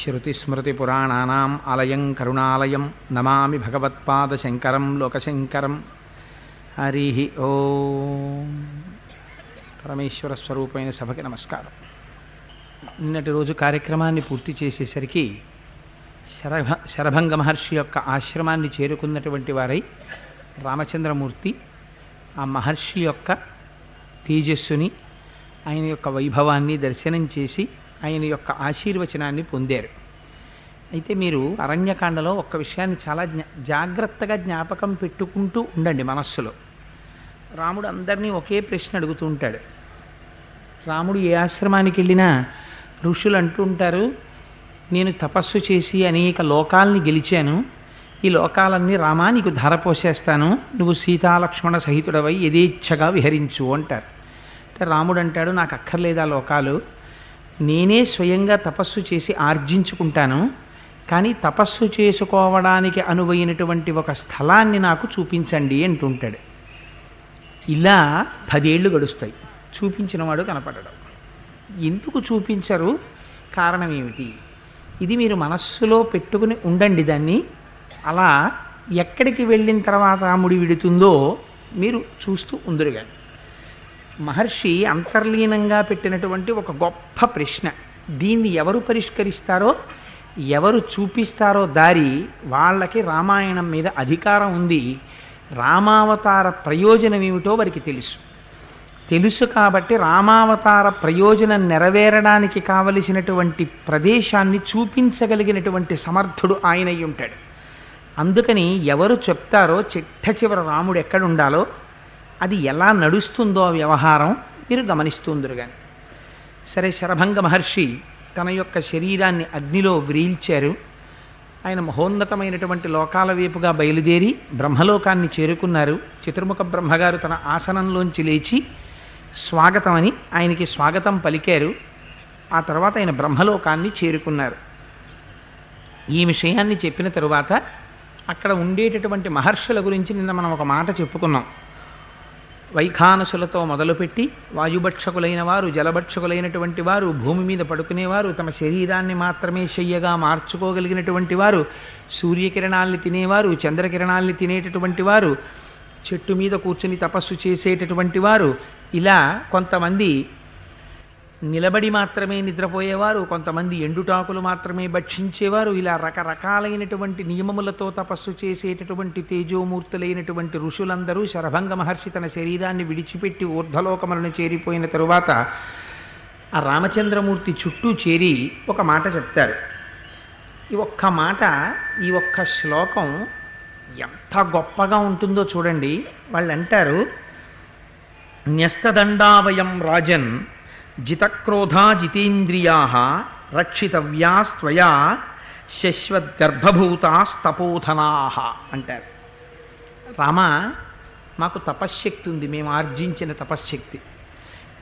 శృతిస్మృతిపురాణానాం ఆలయం కరుణాలయం నమామి భగవత్పాదశంకరం లోకశంకరం హరి ఓ పరమేశ్వర స్వరూపమైన సభకి నమస్కారం। నిన్నటి రోజు కార్యక్రమాన్ని పూర్తి చేసేసరికి శరభ శరభంగ మహర్షి యొక్క ఆశ్రమాన్ని చేరుకున్నటువంటి వారై రామచంద్రమూర్తి ఆ మహర్షి యొక్క తేజస్సుని ఆయన యొక్క వైభవాన్ని దర్శనం చేసి ఆయన యొక్క ఆశీర్వచనాన్ని పొందారు. అయితే మీరు అరణ్యకాండలో ఒక్క విషయాన్ని చాలా జ్ఞా జాగ్రత్తగా జ్ఞాపకం పెట్టుకుంటూ ఉండండి మనస్సులో. రాముడు అందరినీ ఒకే ప్రశ్న అడుగుతూ ఉంటాడు. రాముడు ఏ ఆశ్రమానికి వెళ్ళినా ఋషులు అంటుంటారు నేను తపస్సు చేసి అనేక లోకాలని గెలిచాను. ఈ లోకాలన్నీ రామా నీకు ధారపోసేస్తాను. నువ్వు సీతాలక్ష్మణ సహితుడవై యథేచ్ఛగా విహరించు అంటారు. అంటే రాముడు అంటాడు నాకు అక్కర్లేదా లోకాలు. నేనే స్వయంగా తపస్సు చేసి ఆర్జించుకుంటాను కానీ తపస్సు చేసుకోవడానికి అనువైనటువంటి ఒక స్థలాన్ని నాకు చూపించండి అంటుంటాడు. ఇలా పదేళ్ళు గడుస్తాయి. చూపించిన వాడు కనపడడం. ఎందుకు చూపించరు? కారణం ఏమిటి? ఇది మీరు మనస్సులో పెట్టుకుని ఉండండి దాన్ని. అలా ఎక్కడికి వెళ్ళిన తర్వాత ముడి విడుతుందో మీరు చూస్తూ ఉందరుగా మహర్షి అంతర్లీనంగా పెట్టినటువంటి ఒక గొప్ప ప్రశ్న. దీన్ని ఎవరు పరిష్కరిస్తారో ఎవరు చూపిస్తారో దారి వాళ్ళకి రామాయణం మీద అధికారం ఉంది. రామావతార ప్రయోజనం ఏమిటో వారికి తెలుసు. తెలుసు కాబట్టి రామావతార ప్రయోజనం నెరవేరడానికి కావలసినటువంటి ప్రదేశాన్ని చూపించగలిగినటువంటి సమర్థుడు ఆయనయ్యుంటాడు. ఉంటాడు అందుకని ఎవరు చెప్తారో చిట్ట చివర రాముడు ఎక్కడుండాలో అది ఎలా నడుస్తుందో ఆ వ్యవహారం మీరు గమనిస్తుందరు కానీ సరే శరభంగ మహర్షి తన యొక్క శరీరాన్ని అగ్నిలో వ్రీల్చారు. ఆయన మహోన్నతమైనటువంటి లోకాల వైపుగా బయలుదేరి బ్రహ్మలోకాన్ని చేరుకున్నారు. చతుర్ముఖ బ్రహ్మగారు తన ఆసనంలోంచి లేచి స్వాగతమని ఆయనకి స్వాగతం పలికారు. ఆ తర్వాత ఆయన బ్రహ్మలోకాన్ని చేరుకున్నారు. ఈ విషయాన్ని చెప్పిన తరువాత అక్కడ ఉండేటటువంటి మహర్షుల గురించి నిన్న మనం ఒక మాట చెప్పుకున్నాం. వైఖానసులతో మొదలుపెట్టి వాయుభక్షకులైన వారు జలభక్షకులైనటువంటి వారు భూమి మీద పడుకునేవారు తమ శరీరాన్ని మాత్రమే శయ్యగా మార్చుకోగలిగినటువంటి వారు సూర్యకిరణాల్ని తినేవారు చంద్రకిరణాల్ని తినేటటువంటి వారు చెట్టు మీద కూర్చుని తపస్సు చేసేటటువంటి వారు. ఇలా కొంతమంది నిలబడి మాత్రమే నిద్రపోయేవారు కొంతమంది ఎండుటాకులు మాత్రమే భక్షించేవారు. ఇలా రకరకాలైనటువంటి నియమములతో తపస్సు చేసేటటువంటి తేజోమూర్తులైనటువంటి ఋషులందరూ శరభంగ మహర్షి తన శరీరాన్ని విడిచిపెట్టి ఊర్ధలోకములను చేరిపోయిన తరువాత ఆ రామచంద్రమూర్తి చుట్టూ చేరి ఒక మాట చెప్తారు. ఈ ఒక్క మాట ఈ ఒక్క శ్లోకం ఎంత గొప్పగా ఉంటుందో చూడండి. వాళ్ళు అంటారు న్యస్తదండావయం రాజన్ జితక్రోధా జితేంద్రియా రక్షితవ్యాస్త్వయా శశ్వద్గర్భభూతాస్తపోధనా అంటారు. రామ మాకు తపశ్శక్తి ఉంది మేము ఆర్జించిన తపశ్శక్తి.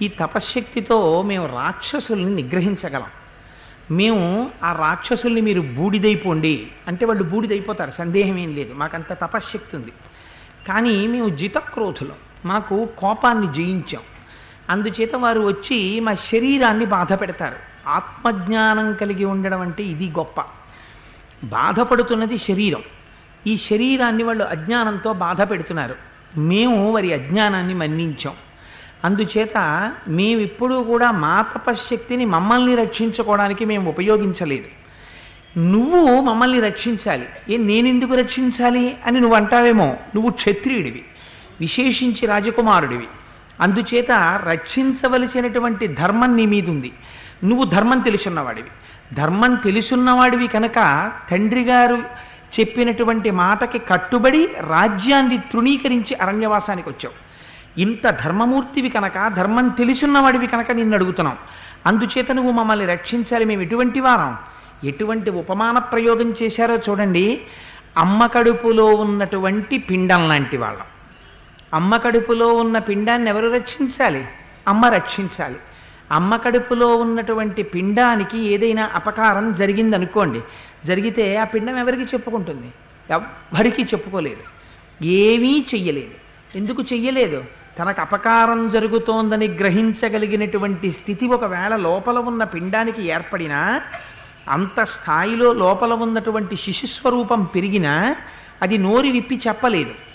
ఈ తపశ్శక్తితో మేము రాక్షసుల్ని నిగ్రహించగలం. మేము ఆ రాక్షసుల్ని మీరు బూడిదైపోండి అంటే వాళ్ళు బూడిదైపోతారు సందేహం ఏం లేదు మాకంత తపశ్శక్తి ఉంది. కానీ మేము జితక్రోధులం మాకు కోపాన్ని జయించాం. అందుచేత వారు వచ్చి మా శరీరాన్ని బాధ పెడతారు. ఆత్మజ్ఞానం కలిగి ఉండడం అంటే ఇది గొప్ప. బాధపడుతున్నది శరీరం. ఈ శరీరాన్ని వాళ్ళు అజ్ఞానంతో బాధ పెడుతున్నారు. మేము వారి అజ్ఞానాన్ని మన్నించాం. అందుచేత మేమిప్పుడూ కూడా మా తపశ్శక్తిని మమ్మల్ని రక్షించుకోవడానికి మేము ఉపయోగించలేదు. నువ్వు మమ్మల్ని రక్షించాలి. ఏ నేనెందుకు రక్షించాలి అని నువ్వు అంటావేమో. నువ్వు క్షత్రియుడివి. విశేషించి రాజకుమారుడివి. అందుచేత రక్షించవలసినటువంటి ధర్మం నీ మీద ఉంది నువ్వు ధర్మం తెలుసున్నవాడివి. ధర్మం తెలుసున్నవాడివి కనుక తండ్రి గారు చెప్పినటువంటి మాటకి కట్టుబడి రాజ్యాన్ని తృణీకరించి అరణ్యవాసానికి వచ్చావు ఇంత ధర్మమూర్తివి కనుక ధర్మం తెలుసున్నవాడివి కనుక నిన్ను అడుగుతున్నాం. అందుచేత నువ్వు మమ్మల్ని రక్షించాలి. మేము ఎటువంటి వారం? ఎటువంటి ఉపమాన ప్రయోగం చేశారో చూడండి. అమ్మ కడుపులో ఉన్నటువంటి పిండం లాంటి వాళ్ళం. అమ్మ కడుపులో ఉన్న పిండాన్ని ఎవరు రక్షించాలి? అమ్మ రక్షించాలి. అమ్మ కడుపులో ఉన్నటువంటి పిండానికి ఏదైనా అపకారం జరిగిందనుకోండి జరిగితే ఆ పిండం ఎవరికి చెప్పుకుంటుంది? ఎవ్వరికీ చెప్పుకోలేదు. ఏమీ చెయ్యలేదు. ఎందుకు చెయ్యలేదు? తనకు అపకారం జరుగుతోందని గ్రహించగలిగినటువంటి స్థితి ఒకవేళ లోపల ఉన్న పిండానికి ఏర్పడినా అంత స్థాయిలో లోపల ఉన్నటువంటి శిశుస్వరూపం పెరిగినా అది నోరి విప్పి చెప్పలేదు.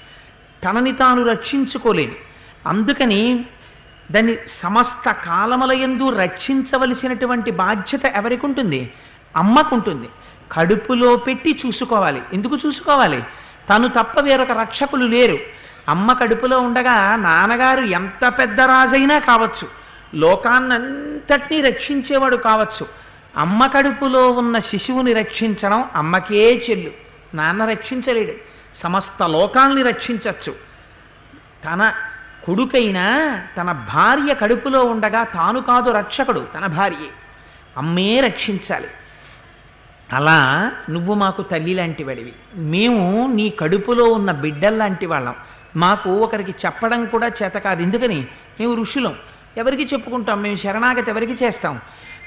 తనని తాను రక్షించుకోలేదు అందుకని దాన్ని సమస్త కాలములయందు రక్షించవలసినటువంటి బాధ్యత ఎవరికి ఉంటుంది అమ్మకుంటుంది. కడుపులో పెట్టి చూసుకోవాలి. ఎందుకు చూసుకోవాలి? తను తప్ప వేరొక రక్షకులు లేరు. అమ్మ కడుపులో ఉండగా నాన్నగారు ఎంత పెద్ద రాజైనా కావచ్చు. లోకాన్నంతటినీ రక్షించేవాడు కావచ్చు. అమ్మ కడుపులో ఉన్న శిశువుని రక్షించడం అమ్మకే చెల్లు. నాన్న రక్షించలేడు. సమస్త లోకాల్ని రక్షించవచ్చు తన కొడుకైనా తన భార్య కడుపులో ఉండగా తాను కాదు రక్షకుడు తన భార్యే. అమ్మే రక్షించాలి. అలా నువ్వు మాకు తల్లి లాంటి వాడివి మేము నీ కడుపులో ఉన్న బిడ్డల్లాంటి వాళ్ళం మాకు ఒకరికి చెప్పడం కూడా చేత కాదు. ఎందుకని? మేము ఋషులం. ఎవరికి చెప్పుకుంటాం? మేము శరణాగతి ఎవరికి చేస్తాం?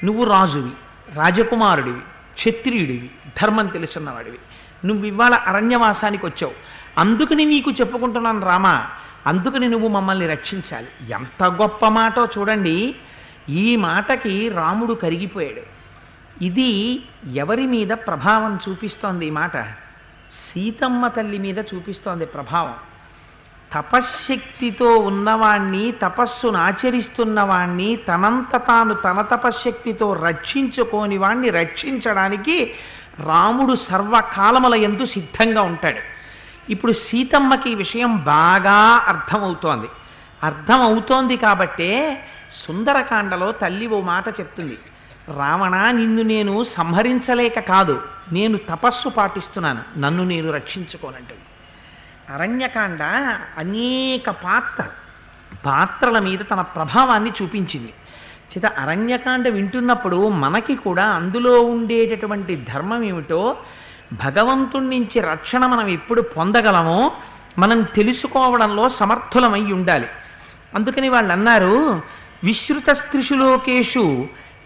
నువ్వు రాజువి రాజకుమారుడివి క్షత్రియుడివి ధర్మం తెలుసున్నవాడివి. నువ్వు ఇవాళ అరణ్యవాసానికి వచ్చావు. అందుకని నీకు చెప్పుకుంటున్నాను రామా. అందుకని నువ్వు మమ్మల్ని రక్షించాలి. ఎంత గొప్ప మాటో చూడండి. ఈ మాటకి రాముడు కరిగిపోయాడు. ఇది ఎవరి మీద ప్రభావం చూపిస్తోంది ఈ మాట? సీతమ్మ తల్లి మీద చూపిస్తోంది ప్రభావం. తపశ్శక్తితో ఉన్నవాణ్ణి తపస్సును ఆచరిస్తున్నవాణ్ణి తనంత తాను తన తపశ్శక్తితో రక్షించుకోని వాణ్ణి రక్షించడానికి రాముడు సర్వకాలముల ఎందు సిద్ధంగా ఉంటాడు. ఇప్పుడు సీతమ్మకి ఈ విషయం బాగా అర్థమవుతోంది. అర్థమవుతోంది కాబట్టే సుందరకాండలో తల్లి ఓ మాట చెప్తుంది. రావణ నిన్ను నేను సంహరించలేక కాదు నేను తపస్సు పాటిస్తున్నాను నన్ను నేను రక్షించుకోనంటుంది. అరణ్యకాండ అనేక పాత్ర పాత్రల మీద తన ప్రభావాన్ని చూపించింది. చేత అరణ్యకాండ వింటున్నప్పుడు మనకి కూడా అందులో ఉండేటటువంటి ధర్మం ఏమిటో భగవంతుడి నుంచి రక్షణ మనం ఎప్పుడు పొందగలమో మనం తెలుసుకోవడంలో సమర్థులమై ఉండాలి. అందుకని వాళ్ళు అన్నారు విశ్రుత స్త్రిషులోకేషు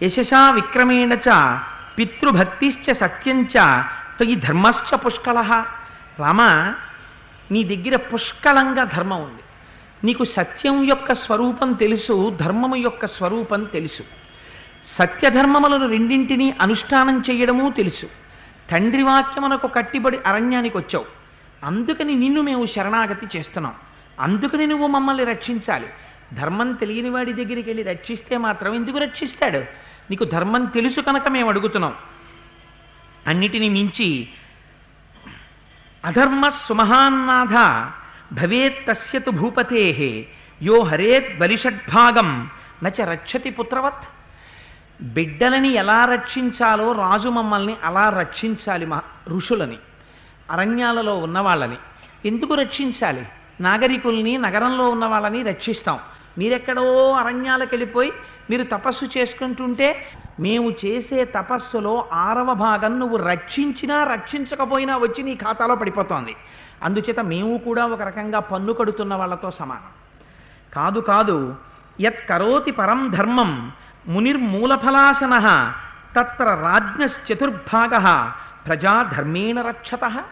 యశసా విక్రమేణ చ పితృభక్తిశ్చ సత్యంచ తగి ధర్మశ్చ పుష్కల. రామ నీ దగ్గర పుష్కలంగా ధర్మం ఉంది. నీకు సత్యం యొక్క స్వరూపం తెలుసు ధర్మము యొక్క స్వరూపం తెలుసు. సత్యధర్మములను రెండింటినీ అనుష్ఠానం చేయడమూ తెలుసు. తండ్రి వాక్యమునకు కట్టిబడి అరణ్యానికి వచ్చావు. అందుకని నిన్ను మేము శరణాగతి చేస్తున్నాం. అందుకని నువ్వు మమ్మల్ని రక్షించాలి. ధర్మం తెలియని వాడి దగ్గరికి వెళ్ళి రక్షిస్తే మాత్రం ఎందుకు రక్షిస్తాడు? నీకు ధర్మం తెలుసు కనుక మేము అడుగుతున్నాం. అన్నిటిని మించి అధర్మ సుమహాన్నాథ భవేత్ తస్యతు భూపతే యో హరేత్ బలిషడ్భాగం నచ రక్షతి పుత్రవత్. బిడ్డలని ఎలా రక్షించాలో రాజు మమ్మల్ని అలా రక్షించాలి మా ఋషులని అరణ్యాలలో ఉన్నవాళ్ళని. ఎందుకు రక్షించాలి? నాగరికుల్ని నగరంలో ఉన్న వాళ్ళని రక్షిస్తాం. మీరెక్కడో అరణ్యాలకు వెళ్ళిపోయి మీరు తపస్సు చేసుకుంటుంటే మేము చేసే తపస్సులో ఆరవ భాగం నువ్వు రక్షించినా రక్షించకపోయినా వచ్చి నీ ఖాతాలో పడిపోతోంది. అందుచేత మేము కూడా ఒక రకంగా పన్ను కడుతున్న వాళ్ళతో సమానం. కాదు కాదు. యత్ కరోతి పరం ధర్మం మునిర్మూలఫలాసన తత్ర రాజ్ఞశ్చతుర్భాగ ప్రజాధర్మేణ రక్షత.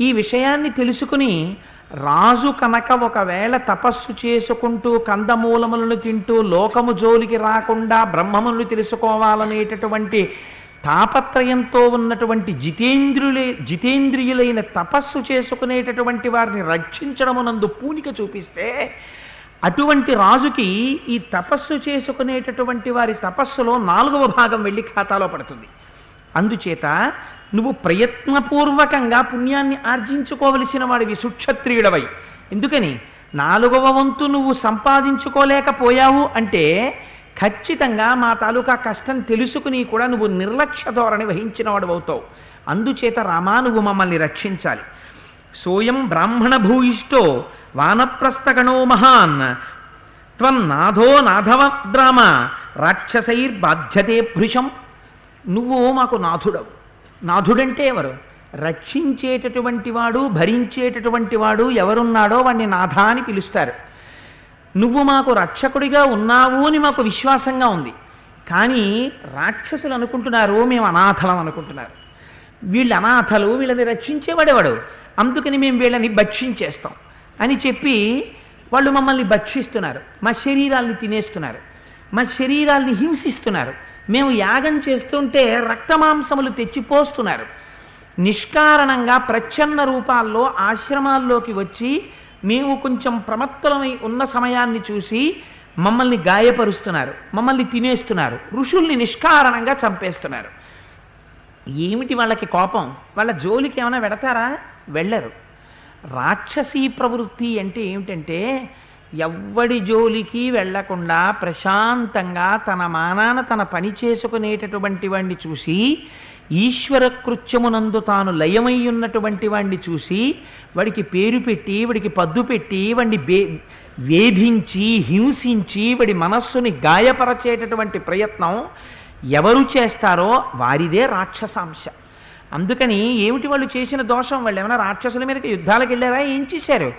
ఈ విషయాన్ని తెలుసుకుని రాజు కనుక ఒకవేళ తపస్సు చేసుకుంటూ కందమూలములను తింటూ లోకము జోలికి రాకుండా బ్రహ్మములను తెలుసుకోవాలనేటటువంటి తాపత్రయంతో ఉన్నటువంటి జితేంద్రులే జితేంద్రియులైన తపస్సు చేసుకునేటటువంటి వారిని రక్షించడమునందు పూనిక చూపిస్తే అటువంటి రాజుకి ఈ తపస్సు చేసుకునేటటువంటి వారి తపస్సులో నాలుగవ భాగం వెళ్ళి ఖాతాలో పడుతుంది. అందుచేత నువ్వు ప్రయత్నపూర్వకంగా పుణ్యాన్ని ఆర్జించుకోవలసిన వాడివి సుక్షత్రియుడవై. ఎందుకని? నాలుగవ వంతు నువ్వు సంపాదించుకోలేకపోయావు అంటే ఖచ్చితంగా మా తాలూకా కష్టం తెలుసుకుని కూడా నువ్వు నిర్లక్ష్య ధోరణి వహించిన వాడు అవుతావు. అందుచేత రామా నువ్వు మమ్మల్ని రక్షించాలి. సోయం బ్రాహ్మణ భూయిష్టో వానప్రస్థగణో మహాన్. నాథో నాథవ రక్షసైర్ బాధ్యతే పురుషం. నువ్వు మాకు నాథుడవు. నాథుడంటే ఎవరు? రక్షించేటటువంటి వాడు భరించేటటువంటి వాడు ఎవరున్నాడో వాడిని నాథ అని పిలుస్తారు. నువ్వు మాకు రక్షకుడిగా ఉన్నావు అని మాకు విశ్వాసంగా ఉంది. కానీ రాక్షసులు అనుకుంటున్నారు మేము అనాథలం అనుకుంటున్నారు. వీళ్ళు అనాథలు వీళ్ళని రక్షించేవాడేవాడు అందుకని మేము వీళ్ళని భక్షించేస్తాం అని చెప్పి వాళ్ళు మమ్మల్ని భక్షిస్తున్నారు. మా శరీరాల్ని తినేస్తున్నారు. మా శరీరాల్ని హింసిస్తున్నారు. మేము యాగం చేస్తుంటే రక్తమాంసములు తెచ్చిపోస్తున్నారు నిష్కారణంగా ప్రచ్ఛన్న రూపాల్లో ఆశ్రమాల్లోకి వచ్చి మేము కొంచెం ప్రమత్తలమై ఉన్న సమయాన్ని చూసి మమ్మల్ని గాయపరుస్తున్నారు మమ్మల్ని తినేస్తున్నారు ఋషుల్ని నిష్కారణంగా చంపేస్తున్నారు. ఏమిటి వాళ్ళకి కోపం? వాళ్ళ జోలికి ఏమైనా వెడతారా? వెళ్ళరు. రాక్షసీ ప్రవృత్తి అంటే ఏమిటంటే ఎవ్వడి జోలికి వెళ్ళకుండా ప్రశాంతంగా తన మానాన తన పని చేసుకునేటటువంటి వాడిని చూసి ఈశ్వర కృత్యమునందు తాను లయమై ఉన్నటువంటి వాణ్ణి చూసి వాడికి పేరు పెట్టి వాడికి పద్దు పెట్టి వాడిని బే వేధించి హింసించి వాడి మనస్సుని గాయపరచేటటువంటి ప్రయత్నం ఎవరు చేస్తారో వారిదే రాక్షసాంశ. అందుకని ఏమిటి వాళ్ళు చేసిన దోషం? వాళ్ళు ఏమైనా రాక్షసుల మీదకి యుద్ధాలకు వెళ్ళారా? ఏం చేశారు?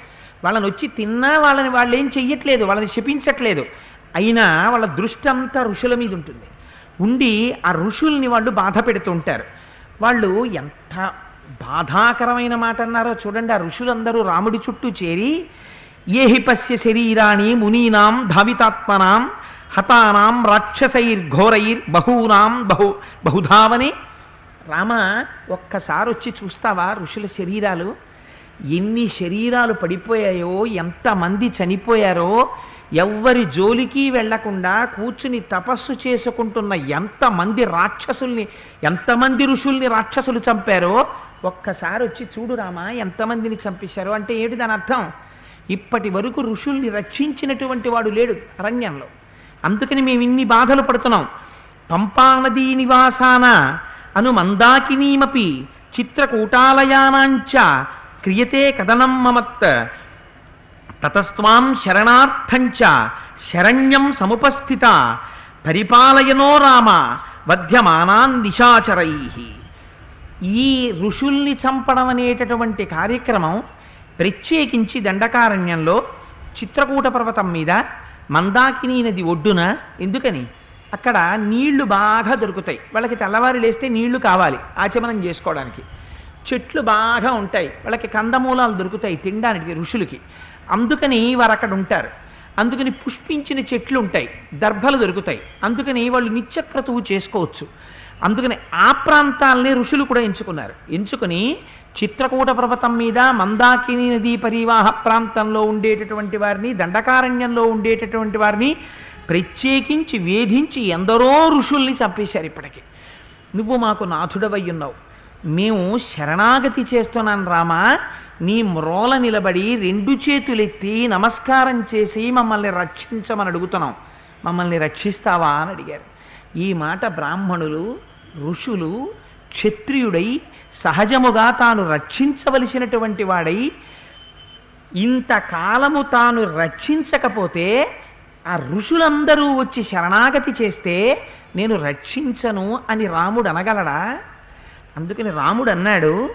వాళ్ళని వచ్చి తిన్నా వాళ్ళని వాళ్ళు ఏం చెయ్యట్లేదు వాళ్ళని శపించట్లేదు. అయినా వాళ్ళ దృష్టి అంతా ఋషుల మీద ఉంటుంది. ఉండి ఆ ఋషుల్ని వాళ్ళు బాధ పెడుతుంటారు వాళ్ళు ఎంత బాధాకరమైన మాట అన్నారో చూడండి ఆ ఋషులందరూ రాముడి చుట్టూ చేరి ఏహి పశ్య శరీరాణి మునీనాం భావితాత్మనాం హతానాం రాక్షసైర్ ఘోరైర్ బహూనాం బహు బహుధావనే. రామ ఒక్కసారి వచ్చి చూస్తావా ఋషుల శరీరాలు? ఎన్ని శరీరాలు పడిపోయాయో ఎంతమంది చనిపోయారో ఎవ్వరి జోలికి వెళ్ళకుండా కూర్చుని తపస్సు చేసుకుంటున్న ఎంతమంది రాక్షసుల్ని ఎంతమంది ఋషుల్ని రాక్షసులు చంపారో ఒక్కసారి వచ్చి చూడు రామా ఎంతమందిని చంపేశారో అంటే ఏమిటి దాని అర్థం? ఇప్పటి వరకు ఋషుల్ని రక్షించినటువంటి వాడు లేడు అరణ్యంలో. అందుకని మేము ఇన్ని బాధలు పడుతున్నాం. పంపానదీ నివాసాన అను మందాకినీమపి చిత్రకూటాలయానాంచ క్రియతే కథనం మమత్ తతస్వాం శరణార్థంచ శరణ్యం సముపస్థిత పరిపాలయనో రామ వధ్యమానాన్ నిశాచరై ఈ ఋషుల్ని చంపడం అనేటటువంటి కార్యక్రమం ప్రత్యేకించి దండకారణ్యంలో చిత్రకూట పర్వతం మీద మందాకిని నది ఒడ్డున ఎందుకని? అక్కడ నీళ్ళు బాగా దొరుకుతాయి. వాళ్ళకి తెల్లవారి లేస్తే నీళ్ళు కావాలి ఆచమనం చేసుకోవడానికి. చెట్లు బాగా ఉంటాయి. వాళ్ళకి కందమూలాలు దొరుకుతాయి తినడానికి ఋషులకి. అందుకని వారు అక్కడ ఉంటారు. అందుకని పుష్పించిన చెట్లు ఉంటాయి దర్భలు దొరుకుతాయి. అందుకని వాళ్ళు నిత్యక్రతువు చేసుకోవచ్చు. అందుకని ఆ ప్రాంతాలని ఋషులు కూడా ఎంచుకున్నారు. ఎంచుకుని చిత్రకూట పర్వతం మీద మందాకిని నదీ పరివాహ ప్రాంతంలో ఉండేటటువంటి వారిని దండకారణ్యంలో ఉండేటటువంటి వారిని ప్రత్యేకించి వేధించి ఎందరో ఋషుల్ని చంపేశారు ఇప్పటికి. నువ్వు మాకు నాథుడవై ఉన్నావు. మేము శరణాగతి చేస్తున్నాను రామా. నీ మ్రోల నిలబడి రెండు చేతులెత్తి నమస్కారం చేసి మమ్మల్ని రక్షించమని అడుగుతున్నాం. మమ్మల్ని రక్షిస్తావా అని అడిగారు. ఈ మాట బ్రాహ్మణులు ఋషులు క్షత్రియుడై సహజముగా తాను రక్షించవలసినటువంటి వాడై ఇంతకాలము తాను రక్షించకపోతే ఆ ఋషులందరూ వచ్చి శరణాగతి చేస్తే నేను రక్షించను అని రాముడు అనగలడా? అందుకని రాముడు అన్నాడు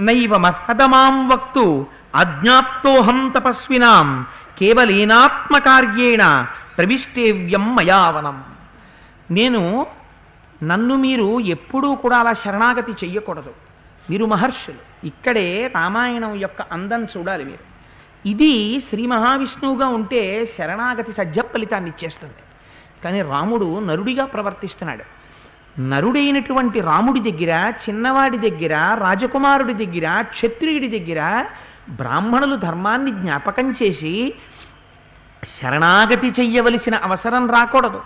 నైవ మహదమాం వక్తు అజ్ఞాప్తోహం తపస్వినాం కేవలేనాత్మకార్యేణ ప్రవిష్టేవ్యం మయావనం. నేను నన్ను మీరు ఎప్పుడూ కూడా అలా శరణాగతి చెయ్యకూడదు. మీరు మహర్షులు. ఇక్కడే రామాయణం యొక్క అందం చూడాలి మీరు. ఇది శ్రీ మహావిష్ణువుగా ఉంటే శరణాగతి సజ్జ ఫలితాన్ని ఇచ్చేస్తుంది. కానీ రాముడు నరుడిగా ప్రవర్తిస్తున్నాడు. నరుడైనటువంటి రాముడి దగ్గర చిన్నవాడి దగ్గర రాజకుమారుడి దగ్గర క్షత్రియుడి దగ్గర బ్రాహ్మణులు ధర్మాన్ని జ్ఞాపకం చేసి శరణాగతి చెయ్యవలసిన అవసరం రాకూడదు.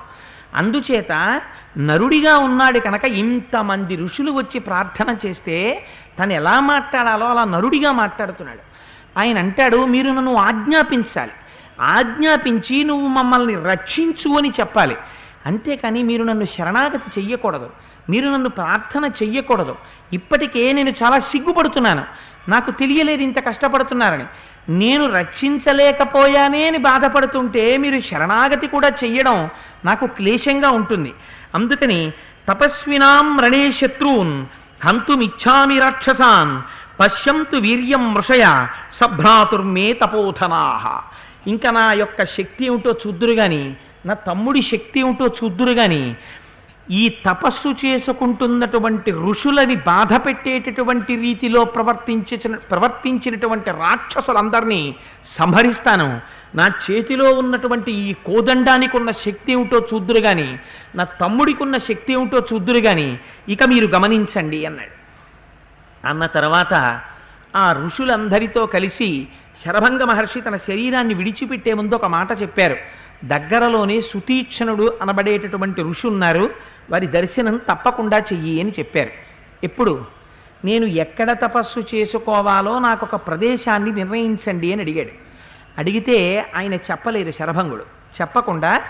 అందుచేత నరుడిగా ఉన్నాడు కనుక ఇంతమంది ఋషులు వచ్చి ప్రార్థన చేస్తే తను ఎలా మాట్లాడాలో అలా నరుడిగా మాట్లాడుతున్నాడు. ఆయన అంటాడు మీరు నన్ను ఆజ్ఞాపించాలి. ఆజ్ఞాపించి నువ్వు మమ్మల్ని రక్షించు అని చెప్పాలి. అంతేకాని మీరు నన్ను శరణాగతి చెయ్యకూడదు. మీరు నన్ను ప్రార్థన చెయ్యకూడదు. ఇప్పటికే నేను చాలా సిగ్గుపడుతున్నాను. నాకు తెలియలేదు ఇంత కష్టపడుతున్నారని. నేను రక్షించలేకపోయానే అని బాధపడుతుంటే మీరు శరణాగతి కూడా చెయ్యడం నాకు క్లేశంగా ఉంటుంది. అందుకని తపస్వినాం రణే శత్రూన్ హంతుమిచ్చామి రాక్షసాన్ పశ్యంతు వీర్యం మృషయ సభ్రాతుర్మే తపోధనాహ ఇంకా నా యొక్క శక్తి ఏమిటో చూద్దురు కానీ నా తమ్ముడి శక్తి ఏమిటో చూద్దురు కానీ ఈ తపస్సు చేసుకుంటున్నటువంటి ఋషులని బాధ పెట్టేటటువంటి రీతిలో ప్రవర్తించిన ప్రవర్తించినటువంటి రాక్షసులందరినీ సంహరిస్తాను. నా చేతిలో ఉన్నటువంటి ఈ కోదండానికి ఉన్న శక్తి ఏమిటో చూద్దురు కానీ నా తమ్ముడికి ఉన్న శక్తి ఏమిటో చూద్దురు కానీ ఇక మీరు గమనించండి అన్నాడు. అన్న తర్వాత ఆ ఋషులందరితో కలిసి శరభంగ మహర్షి తన శరీరాన్ని విడిచిపెట్టే ముందు ఒక మాట చెప్పారు. దగ్గరలోనే సుతీక్షణుడు అనబడేటటువంటి ఋషి ఉన్నారు వారి దర్శనం తప్పకుండా చెయ్యి అని చెప్పారు. ఎప్పుడు? నేను ఎక్కడ తపస్సు చేసుకోవాలో నాకు ఒక ప్రదేశాన్ని నిర్ణయించండి అని అడిగాడు. అడిగితే ఆయన చెప్పలేరు శరభంగుడు. చెప్పకుండా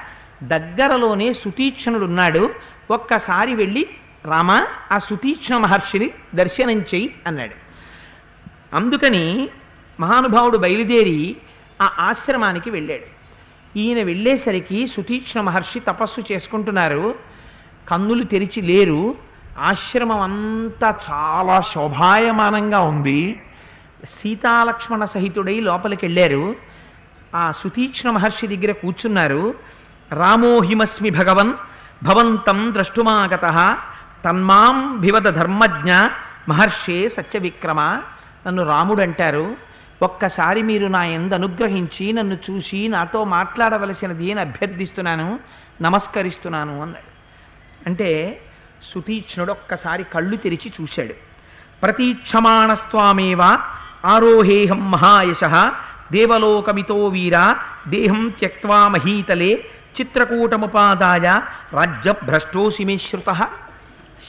దగ్గరలోనే సుతీక్షణుడు ఉన్నాడు ఒక్కసారి వెళ్ళి రామ ఆ సుతీక్షణ మహర్షిని దర్శనం చెయ్యి అన్నాడు. అందుకని మహానుభావుడు బయలుదేరి ఆ ఆశ్రమానికి వెళ్ళాడు. ఈయన వెళ్ళేసరికి సుతీక్ష్ణ మహర్షి తపస్సు చేసుకుంటున్నారు. కన్నులు తెరిచి లేరు. ఆశ్రమం అంతా చాలా శోభాయమానంగా ఉంది. సీతాలక్ష్మణ సహితుడై లోపలికి వెళ్ళారు ఆ సుతీక్ష్ణ మహర్షి దగ్గర కూర్చున్నారు. రామోహిమస్మి భగవన్ భవంతం ద్రష్టుమాగత తన్మాం భివద ధర్మజ్ఞ మహర్షే సత్యవిక్రమ నన్ను రాముడు అంటారు ఒక్కసారి మీరు నా ఎందు అనుగ్రహించి నన్ను చూసి నాతో మాట్లాడవలసినది అని అభ్యర్థిస్తున్నాను నమస్కరిస్తున్నాను అన్నాడు. అంటే సుతీక్ష్ణుడు ఒక్కసారి కళ్ళు తెరిచి చూశాడు. ప్రతీక్షమాణస్వామేవ ఆరోహేహం మహాయశ దేవలోకమితో వీర దేహం త్యక్వా మహీతలే చిత్రకూటముపాదాయ రాజ్యభ్రష్టోసి మే శ్రుత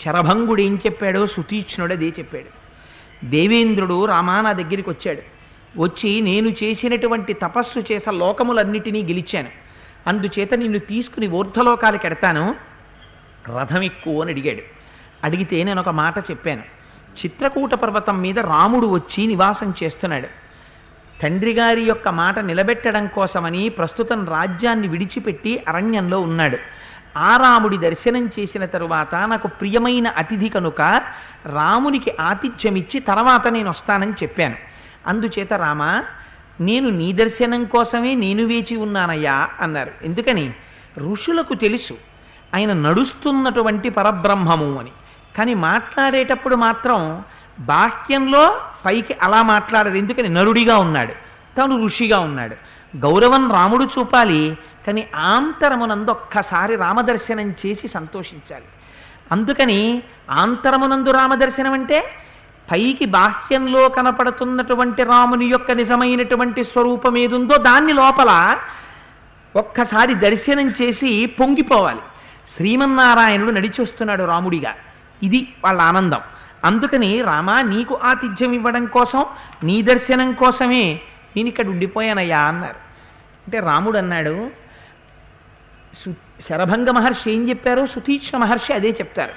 శరభంగుడు ఏం చెప్పాడో సుతీక్ష్ణుడు అదే చెప్పాడు. దేవేంద్రుడు రామానా దగ్గరికి వచ్చాడు. వచ్చి నేను చేసినటువంటి తపస్సు చేస లోకములన్నిటినీ గెలిచాను. అందుచేత నిన్ను తీసుకుని ఊర్ధలోకాలకు ఎడతాను రథం ఎక్కువ అని అడిగాడు. అడిగితే నేను ఒక మాట చెప్పాను. చిత్రకూట పర్వతం మీద రాముడు వచ్చి నివాసం చేస్తున్నాడు. తండ్రి గారి యొక్క మాట నిలబెట్టడం కోసమని ప్రస్తుతం రాజ్యాన్ని విడిచిపెట్టి అరణ్యంలో ఉన్నాడు. ఆ రాముడి దర్శనం చేసిన తరువాత నాకు ప్రియమైన అతిథి కనుక రామునికి ఆతిథ్యమిచ్చి తర్వాత నేను వస్తానని చెప్పాను. అందుచేత రామ నేను నీ దర్శనం కోసమే నేను వేచి ఉన్నానయ్యా అన్నారు. ఎందుకని? ఋషులకు తెలుసు ఆయన నడుస్తున్నటువంటి పరబ్రహ్మము అని. కానీ మాట్లాడేటప్పుడు మాత్రం బాహ్యంలో పైకి అలా మాట్లాడరు ఎందుకని? నరుడిగా ఉన్నాడు తను ఋషిగా ఉన్నాడు. గౌరవం రాముడు చూపాలి కానీ ఆంతరమునందు ఒక్కసారి రామదర్శనం చేసి సంతోషించాలి. అందుకని ఆంతరమునందు రామదర్శనం అంటే పైకి బాహ్యంలో కనపడుతున్నటువంటి రాముని యొక్క నిజమైనటువంటి స్వరూపం ఏదుందో దాన్ని లోపల ఒక్కసారి దర్శనం చేసి పొంగిపోవాలి. శ్రీమన్నారాయణుడు నడిచొస్తున్నాడు రాముడిగా. ఇది వాళ్ళ ఆనందం. అందుకని రామా నీకు ఆతిథ్యం ఇవ్వడం కోసం నీ దర్శనం కోసమే నేను ఇక్కడ ఉండిపోయానయ్యా అన్నారు. అంటే రాముడు అన్నాడు శరభంగ మహర్షి ఏం చెప్పారు? సుతీక్ష మహర్షి అదే చెప్తారు.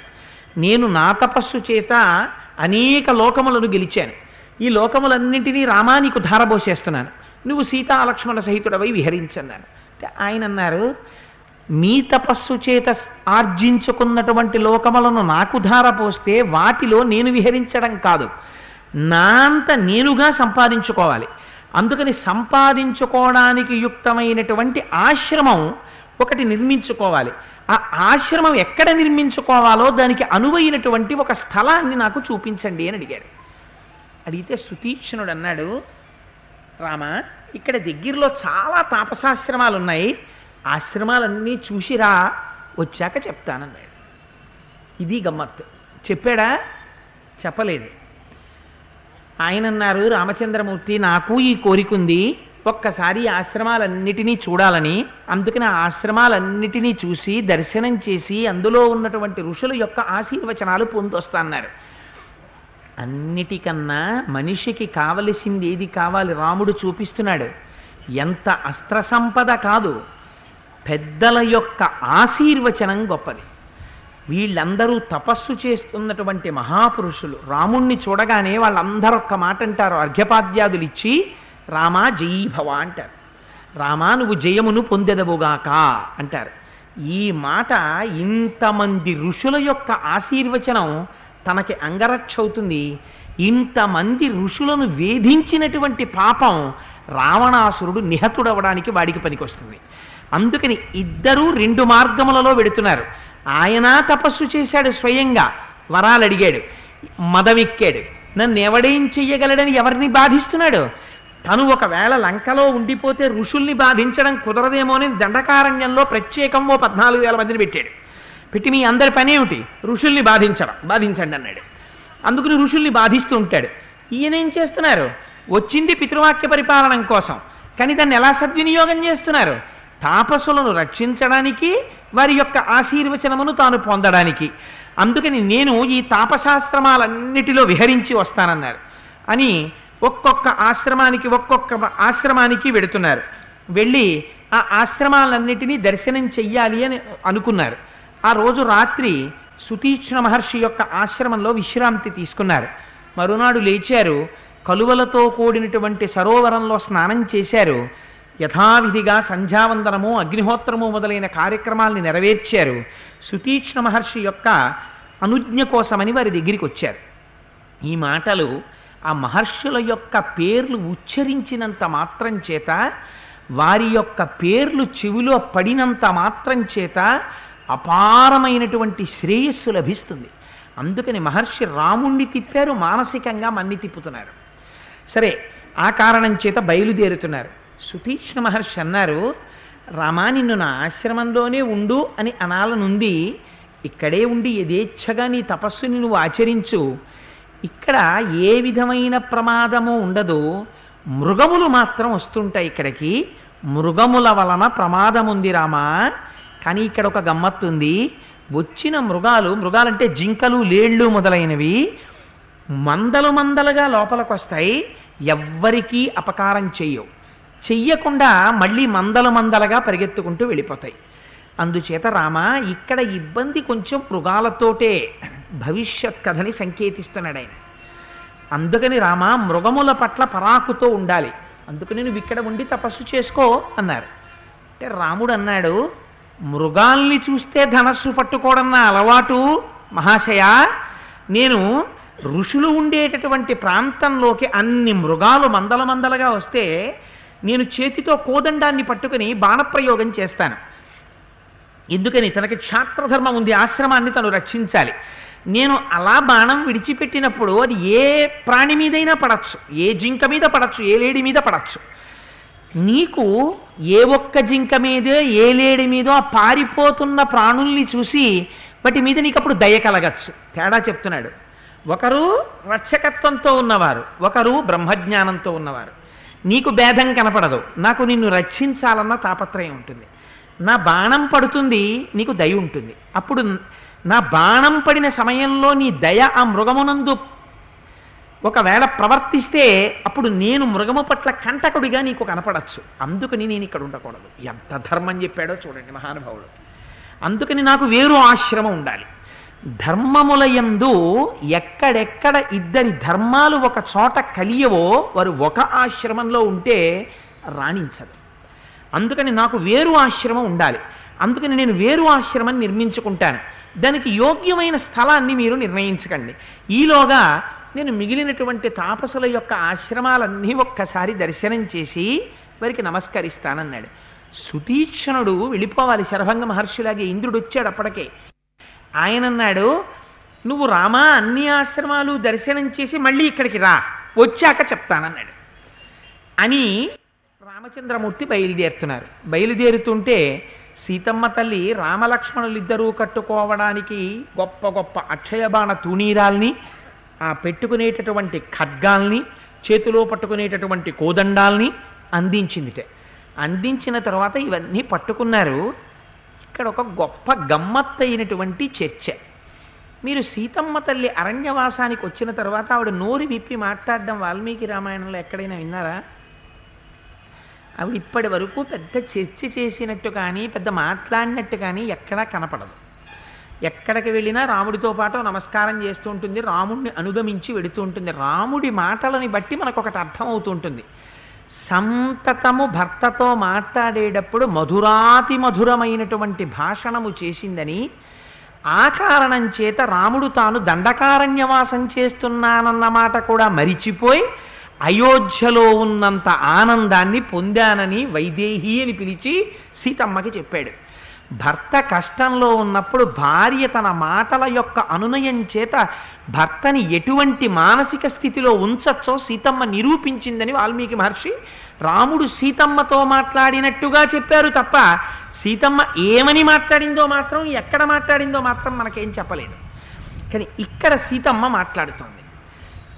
నేను నా తపస్సు చేత అనేక లోకములను గెలిచాను. ఈ లోకములన్నింటినీ రామా నీకు ధారబోసేస్తున్నాను. నువ్వు సీతా లక్ష్మణ సహితుడవై విహరించన్నాను. అంటే ఆయన అన్నారు మీ తపస్సు చేత ఆర్జించుకున్నటువంటి లోకములను నాకు ధారపోస్తే వాటిలో నేను విహరించడం కాదు. నా అంత నేనుగా సంపాదించుకోవాలి. అందుకని సంపాదించుకోవడానికి యుక్తమైనటువంటి ఆశ్రమం ఒకటి నిర్మించుకోవాలి. ఆ ఆశ్రమం ఎక్కడ నిర్మించుకోవాలో దానికి అనువైనటువంటి ఒక స్థలాన్ని నాకు చూపించండి అని అడిగాడు అడిగితే సుతీక్షణుడు అన్నాడు రామ ఇక్కడ దగ్గరలో చాలా తాపసాశ్రమాలు ఉన్నాయి. ఆశ్రమాలన్నీ చూసిరా వచ్చాక చెప్తానన్నాడు. ఇది గమ్మత్తు. చెప్పాడా? చెప్పలేదు. ఆయన అన్నారు రామచంద్రమూర్తి నాకు ఈ కోరిక ఉంది. ఒక్కసారి ఆశ్రమాలన్నిటినీ చూడాలని అందుకని ఆ ఆశ్రమాలన్నిటినీ చూసి దర్శనం చేసి అందులో ఉన్నటువంటి ఋషుల యొక్క ఆశీర్వచనాలు పొందొస్తాన్నారు. అన్నిటికన్నా మనిషికి కావలసింది ఏది కావాలి రాముడు చూపిస్తున్నాడు. ఎంత అస్త్ర సంపద కాదు పెద్దల యొక్క ఆశీర్వచనం గొప్పది. వీళ్ళందరూ తపస్సు చేస్తున్నటువంటి మహాపురుషులు రాముణ్ణి చూడగానే వాళ్ళందరూ ఒక్క మాట అంటారు అర్ఘ్యపాద్యాదులు ఇచ్చి రామా జయీభవ అంటారు. రామా నువ్వు జయమును పొందెదవుగాక అంటారు. ఈ మాట ఇంతమంది ఋషుల యొక్క ఆశీర్వచనం తనకి అంగరక్ష అవుతుంది. ఇంతమంది ఋషులను వేధించినటువంటి పాపం రావణాసురుడు నిహతుడవడానికి వాడికి పనికొస్తుంది. అందుకని ఇద్దరూ రెండు మార్గములలో వెడుతున్నారు. ఆయన తపస్సు చేశాడు స్వయంగా వరాలు అడిగాడు మదమిక్కాడు. నన్ను ఎవడేం చెయ్యగలడని ఎవరిని బాధిస్తున్నాడు? తను ఒకవేళ లంకలో ఉండిపోతే ఋషుల్ని బాధించడం కుదరదేమో అని దండకారణ్యంలో ప్రత్యేకం ఓ పద్నాలుగు వేల మందిని పెట్టాడు. పెట్టి మీ అందరి పని ఏమిటి? ఋషుల్ని బాధించడం. బాధించండి అన్నాడు. అందుకని ఋషుల్ని బాధిస్తూ ఉంటాడు. ఈయన ఏం చేస్తున్నారు? వచ్చింది పితృవాక్య పరిపాలనం కోసం. కానీ దాన్ని ఎలా సద్వినియోగం చేస్తున్నారు? తాపసులను రక్షించడానికి వారి యొక్క ఆశీర్వచనమును తాను పొందడానికి. అందుకని నేను ఈ తాపశాస్త్రమాలన్నిటిలో విహరించి వస్తానన్నారు. అని ఒక్కొక్క ఆశ్రమానికి ఒక్కొక్క ఆశ్రమానికి వెడుతున్నారు. వెళ్ళి ఆ ఆశ్రమాలన్నిటినీ దర్శనం చెయ్యాలి అని అనుకున్నారు. ఆ రోజు రాత్రి సుతీక్ష్ణ మహర్షి యొక్క ఆశ్రమంలో విశ్రాంతి తీసుకున్నారు. మరునాడు లేచారు. కలువలతో కూడినటువంటి సరోవరంలో స్నానం చేశారు. యథావిధిగా సంధ్యావందనము అగ్నిహోత్రము మొదలైన కార్యక్రమాల్ని నెరవేర్చారు. సుతీక్ష్ణ మహర్షి యొక్క అనుజ్ఞ కోసమని వారి దగ్గరికి వచ్చారు. ఈ మాటలు ఆ మహర్షుల యొక్క పేర్లు ఉచ్చరించినంత మాత్రం చేత వారి యొక్క పేర్లు చెవిలో పడినంత మాత్రం చేత అపారమైనటువంటి శ్రేయస్సు లభిస్తుంది. అందుకని మహర్షి రాముణ్ణి తిప్పారు మానసికంగా మన్ని తిప్పుతున్నారు. సరే ఆ కారణం చేత బయలుదేరుతున్నారు. సుతీక్ష్ణ మహర్షి అన్నారు రామా నిన్ను నా ఆశ్రమంలోనే ఉండు అని అనాలనుంది. ఇక్కడే ఉండి యథేచ్ఛగా నీ తపస్సుని నువ్వు ఆచరించు. ఇక్కడ ఏ విధమైన ప్రమాదము ఉండదు. మృగములు మాత్రం వస్తుంటాయి ఇక్కడికి. మృగముల వలన ప్రమాదం ఉంది రామా. కానీ ఇక్కడ ఒక గమ్మత్తుంది. వచ్చిన మృగాలు మృగాలంటే జింకలు లేళ్ళు మొదలైనవి మందలు మందలుగా లోపలికి వస్తాయి ఎవ్వరికీ అపకారం చెయ్యవు. చెయ్యకుండా మళ్ళీ మందలు మందలుగా పరిగెత్తుకుంటూ వెళ్ళిపోతాయి. అందుచేత రామ ఇక్కడ ఇబ్బంది కొంచెం మృగాలతోటే భవిష్యత్ కథని సంకేతిస్తున్నాడు ఆయన. అందుకని రామ మృగముల పట్ల పరాకుతో ఉండాలి. అందుకని నువ్వు ఇక్కడ ఉండి తపస్సు చేసుకో అన్నారు. అంటే రాముడు అన్నాడు మృగాల్ని చూస్తే ధనస్సు పట్టుకోవడం నా అలవాటు మహాశయ నేను ఋషులు ఉండేటటువంటి ప్రాంతంలోకి అన్ని మృగాలు మందల మందలుగా వస్తే నేను చేతితో కోదండాన్ని పట్టుకుని బాణప్రయోగం చేస్తాను. ఎందుకని తనకి క్షాత్రధర్మం ఉంది ఆశ్రమాన్ని తను రక్షించాలి. నేను అలా బాణం విడిచిపెట్టినప్పుడు అది ఏ ప్రాణి మీదైనా పడచ్చు ఏ జింక మీద పడచ్చు ఏ లేడి మీద పడచ్చు. నీకు ఏ ఒక్క జింక మీదో ఏ లేడి మీదో ఆ పారిపోతున్న ప్రాణుల్ని చూసి వాటి మీద నీకు అప్పుడు దయ కలగచ్చు. తేడా చెప్తున్నాడు. ఒకరు రక్షకత్వంతో ఉన్నవారు ఒకరు బ్రహ్మజ్ఞానంతో ఉన్నవారు. నీకు భేదం కనపడదు. నాకు నిన్ను రక్షించాలన్న తాపత్రయం ఉంటుంది. నా బాణం పడుతుంది నీకు దయ ఉంటుంది. అప్పుడు నా బాణం పడిన సమయంలో నీ దయ ఆ మృగమునందు ఒకవేళ ప్రవర్తిస్తే అప్పుడు నేను మృగము పట్ల కంటకుడిగా నీకు కనపడచ్చు. అందుకని నేను ఇక్కడ ఉండకూడదు. ఎంత ధర్మం చెప్పాడో చూడండి మహానుభావుడు. అందుకని నాకు వేరు ఆశ్రమం ఉండాలి. ధర్మములయందు ఎక్కడెక్కడ ఇద్దరి ధర్మాలు ఒక చోట కలియవో వారు ఒక ఆశ్రమంలో ఉంటే రాణించదు. అందుకని నాకు వేరు ఆశ్రమం ఉండాలి. అందుకని నేను వేరు ఆశ్రమం నిర్మించుకుంటాను. దానికి యోగ్యమైన స్థలాన్ని మీరు నిర్ణయించకండి. ఈలోగా నేను మిగిలినటువంటి తాపసుల యొక్క ఆశ్రమాలన్నీ ఒక్కసారి దర్శనం చేసి వారికి నమస్కరిస్తానన్నాడు. సుతీక్షణుడు వెళ్ళిపోవాలి. శరభంగ మహర్షిలాగే ఇంద్రుడు వచ్చాడు అప్పటికే. ఆయన అన్నాడు నువ్వు రామా అన్ని ఆశ్రమాలు దర్శనం చేసి మళ్ళీ ఇక్కడికి రా. వచ్చాక చెప్తానన్నాడు. అని రామచంద్రమూర్తి బయలుదేరుతున్నారు. బయలుదేరుతుంటే సీతమ్మ తల్లి రామలక్ష్మణులు ఇద్దరూ కట్టుకోవడానికి గొప్ప గొప్ప అక్షయబాణ తూణీరాల్ని ఆ పెట్టుకునేటటువంటి ఖడ్గాల్ని చేతిలో పట్టుకునేటటువంటి కోదండాల్ని అందించిందిట. అందించిన తర్వాత ఇవన్నీ పట్టుకున్నారు. ఇక్కడ ఒక గొప్ప గమ్మత్తైనటువంటి చర్చ. మీరు సీతమ్మ తల్లి అరణ్యవాసానికి వచ్చిన తర్వాత ఆవిడ నోరు విప్పి మాట్లాడడం వాల్మీకి రామాయణంలో ఎక్కడైనా విన్నారా? ఆవిడ ఇప్పటి వరకు పెద్ద చర్చ చేసినట్టు కానీ పెద్ద మాట్లాడినట్టు కానీ ఎక్కడా కనపడదు. ఎక్కడికి వెళ్ళినా రాముడితో పాటు నమస్కారం చేస్తూ ఉంటుంది రాముడిని అనుగమించి వెడుతూ ఉంటుంది. రాముడి మాటలని బట్టి మనకు ఒకటి అర్థమవుతూ ఉంటుంది సంతతము భర్తతో మాట్లాడేటప్పుడు మధురాతి మధురమైనటువంటి భాషణము చేసిందని ఆ కారణం చేత రాముడు తాను దండకారణ్యవాసం చేస్తున్నానన్న మాట కూడా మరిచిపోయి అయోధ్యలో ఉన్నంత ఆనందాన్ని పొందానని వైదేహి అని పిలిచి సీతమ్మకి చెప్పాడు. భర్త కష్టంలో ఉన్నప్పుడు భార్య తన మాటల యొక్క అనునయం చేత భర్తని ఎటువంటి మానసిక స్థితిలో ఉంచచ్చో సీతమ్మ నిరూపించిందని వాల్మీకి మహర్షి రాముడు సీతమ్మతో మాట్లాడినట్టుగా చెప్పారు తప్ప సీతమ్మ ఏమని మాట్లాడిందో మాత్రం ఎక్కడ మాట్లాడిందో మాత్రం మనకేం చెప్పలేదు. కానీ ఇక్కడ సీతమ్మ మాట్లాడుతోంది.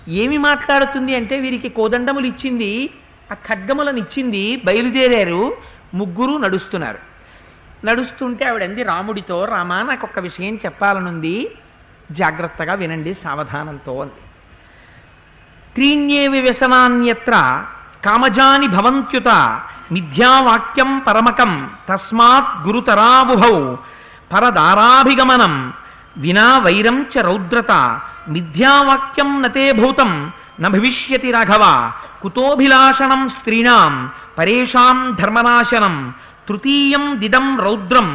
ఏమి మాట్లాడుతుంది అంటే వీరికి కోదండములు ఇచ్చింది ఆ ఖడ్గములను ఇచ్చింది బయలుదేరారు ముగ్గురు నడుస్తున్నారు. నడుస్తుంటే ఆవిడంది రాముడితో రామా నాకు ఒక విషయం చెప్పాలనుంది. జాగ్రత్తగా వినండి సావధానంతో అంది. త్రీణ్యే వివసమాన్యత్ర కామజాని భవంత్యుత మిథ్యావాక్యం పరమకం తస్మాత్ గురుతరాబుభౌ పరదారాభిగమనం వినా వైరం చ రౌద్రత మిథ్యావాక్యం నతే భూతం న భవిష్యతి రాఘవ కుతోభిలాషణం స్త్రీణాం పరేషాం ధర్మనాశనం తృతీయం దిదం రౌద్రం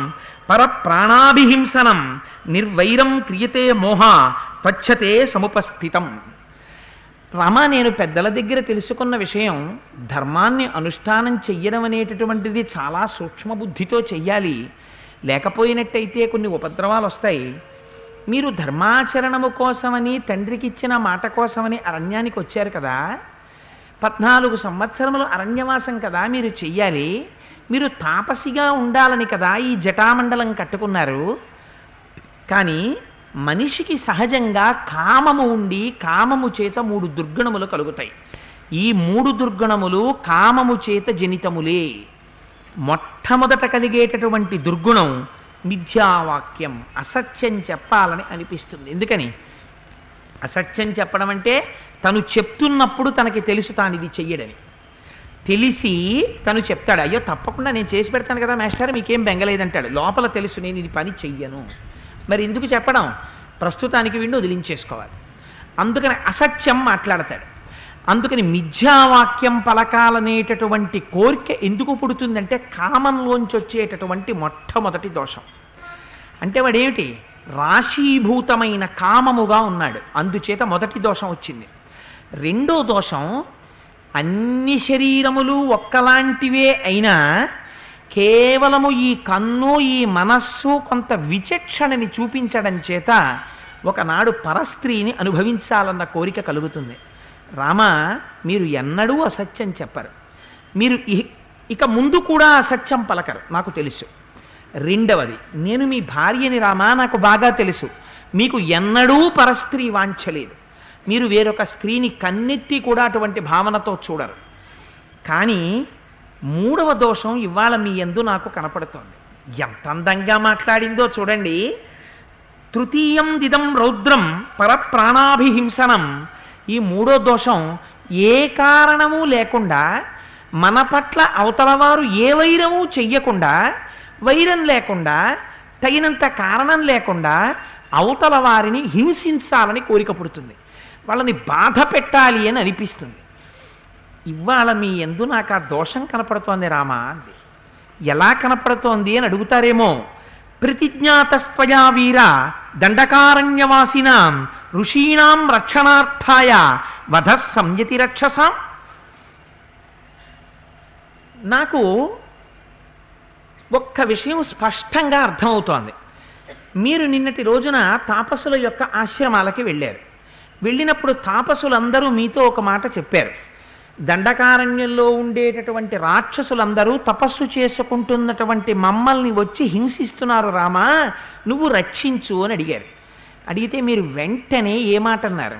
పరప్రాణాభిహింసనం నిర్వైరం క్రియతే మోహ తచ్చతే సముపస్థితం. రమ నేను పెద్దల దగ్గర తెలుసుకున్న విషయం ధర్మాన్ని అనుష్ఠానం చెయ్యడం అనేటటువంటిది చాలా సూక్ష్మ బుద్ధితో చెయ్యాలి. లేకపోయినట్టయితే కొన్ని ఉపద్రవాలు వస్తాయి మీరు ధర్మాచరణము కోసమని తండ్రికి ఇచ్చిన మాట కోసమని అరణ్యానికి వచ్చారు కదా. పద్నాలుగు సంవత్సరములు అరణ్యవాసం కదా మీరు చెయ్యాలి. మీరు తాపసిగా ఉండాలని కదా ఈ జటామండలం కట్టుకున్నారు. కానీ మనిషికి సహజంగా కామము ఉండి కామము చేత మూడు దుర్గుణములు కలుగుతాయి. ఈ మూడు దుర్గుణములు కామము చేత జనితములే. మొట్టమొదట కలిగేటటువంటి దుర్గుణం మిథ్యావాక్యం అసత్యం చెప్పాలని అనిపిస్తుంది. ఎందుకని? అసత్యం చెప్పడం అంటే తను చెప్తున్నప్పుడు తనకి తెలుసు తాను ఇది చెయ్యడని. తెలిసి తను చెప్తాడు అయ్యో తప్పకుండా నేను చేసి పెడతాను కదా మాస్టర్ మీకేం బెంగలేదంటాడు. లోపల తెలుసు నేను ఇది పని చెయ్యను. మరి ఎందుకు చెప్పడం? ప్రస్తుతానికి వీడిని వదిలించేసుకోవాలి. అందుకని అసత్యం మాట్లాడతాడు. అందుకని మిథ్యావాక్యం పలకాలనేటటువంటి కోరిక ఎందుకు పుడుతుందంటే కామంలోంచి వచ్చేటటువంటి మొట్టమొదటి దోషం. అంటే వాడేమిటి? రాశీభూతమైన కామముగా ఉన్నాడు. అందుచేత మొదటి దోషం వచ్చింది. రెండో దోషం అన్ని శరీరములు ఒక్కలాంటివే అయినా కేవలము ఈ కన్ను ఈ మనస్సు కొంత విచక్షణని చూపించడం చేత ఒకనాడు పరస్త్రీని అనుభవించాలన్న కోరిక కలుగుతుంది. రామ మీరు ఎన్నడూ అసత్యం చెప్పరు. మీరు ఇక ముందు కూడా అసత్యం పలకరు నాకు తెలుసు. రెండవది నేను మీ భార్యని రామా నాకు బాగా తెలుసు. మీకు ఎన్నడూ పరస్త్రీ వాంఛలేదు మీరు వేరొక స్త్రీని కన్నెత్తి కూడా అటువంటి భావనతో చూడరు. కానీ మూడవ దోషం ఇవాళ మీ ఎందు నాకు కనపడుతోంది. ఎంత అందంగా మాట్లాడిందో చూడండి. తృతీయం దిదం రౌద్రం పరప్రాణాభిహింసనం ఈ మూడో దోషం ఏ కారణము లేకుండా మన పట్ల అవతలవారు ఏ వైరము చెయ్యకుండా వైరం లేకుండా తగినంత కారణం లేకుండా అవతల వారిని హింసించాలని కోరిక పుడుతుంది. వాళ్ళని బాధ పెట్టాలి అని అనిపిస్తుంది. ఇవాళ మీ ఎందు నాకు ఆ దోషం కనపడుతోంది రామా అంది. ఎలా కనపడుతోంది అని అడుగుతారేమో ప్రతిజ్ఞాతస్త్వయా వీర దండకారణ్యవాసినాం ఋషీణాం రక్షణార్థాయ వధ సంయతి రక్షసాం నాకు ఒక్క విషయం స్పష్టంగా అర్థమవుతోంది. మీరు నిన్నటి రోజున తాపసుల యొక్క ఆశ్రమాలకి వెళ్ళారు. వెళ్ళినప్పుడు తాపసులందరూ మీతో ఒక మాట చెప్పారు. దండకారణ్యంలో ఉండేటటువంటి రాక్షసులందరూ తపస్సు చేసుకుంటున్నటువంటి మమ్మల్ని వచ్చి హింసిస్తున్నారు రామా నువ్వు రక్షించు అని అడిగారు. అడిగితే మీరు వెంటనే ఏ మాట అన్నారు?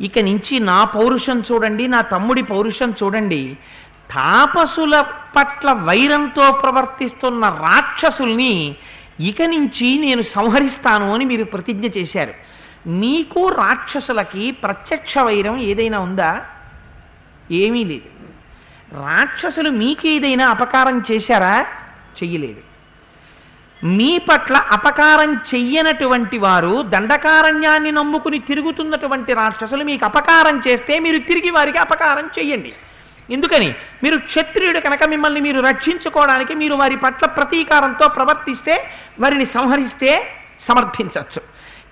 ఇక నుంచి నా పౌరుషం చూడండి నా తమ్ముడి పౌరుషం చూడండి. తాపసుల పట్ల వైరంతో ప్రవర్తిస్తున్న రాక్షసుల్ని ఇక నుంచి నేను సంహరిస్తాను అని మీరు ప్రతిజ్ఞ చేశారు. మీకు రాక్షసులకి ప్రత్యక్ష వైరం ఏదైనా ఉందా? ఏమీ లేదు. రాక్షసులు మీకు ఏదైనా అపకారం చేశారా? చెయ్యలేదు. మీ పట్ల అపకారం చెయ్యనటువంటి వారు దండకారణ్యాన్ని నమ్ముకుని తిరుగుతున్నటువంటి రాక్షసులు మీకు అపకారం చేస్తే మీరు తిరిగి వారికి అపకారం చెయ్యండి. ఎందుకని? మీరు క్షత్రియుడు కనుక మిమ్మల్ని మీరు రక్షించుకోవడానికి మీరు వారి పట్ల ప్రతీకారంతో ప్రవర్తిస్తే వారిని సంహరిస్తే సమర్థించవచ్చు.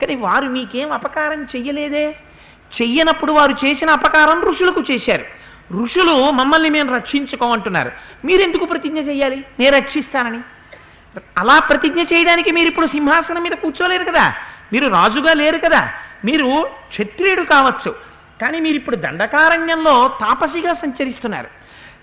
కానీ వారు మీకేం అపకారం చెయ్యలేదే? చెయ్యనప్పుడు వారు చేసిన అపకారం ఋషులకు చేశారు. ఋషులు మమ్మల్ని మేము రక్షించుకోమంటున్నారు. మీరెందుకు ప్రతిజ్ఞ చేయాలి? నేను రక్షిస్తానని. అలా ప్రతిజ్ఞ చేయడానికి మీరు ఇప్పుడు సింహాసనం మీద కూర్చోలేరు కదా. మీరు రాజుగా లేరు కదా. మీరు క్షత్రియుడు కావచ్చు. కానీ మీరు ఇప్పుడు దండకారణ్యంలో తాపసిగా సంచరిస్తున్నారు.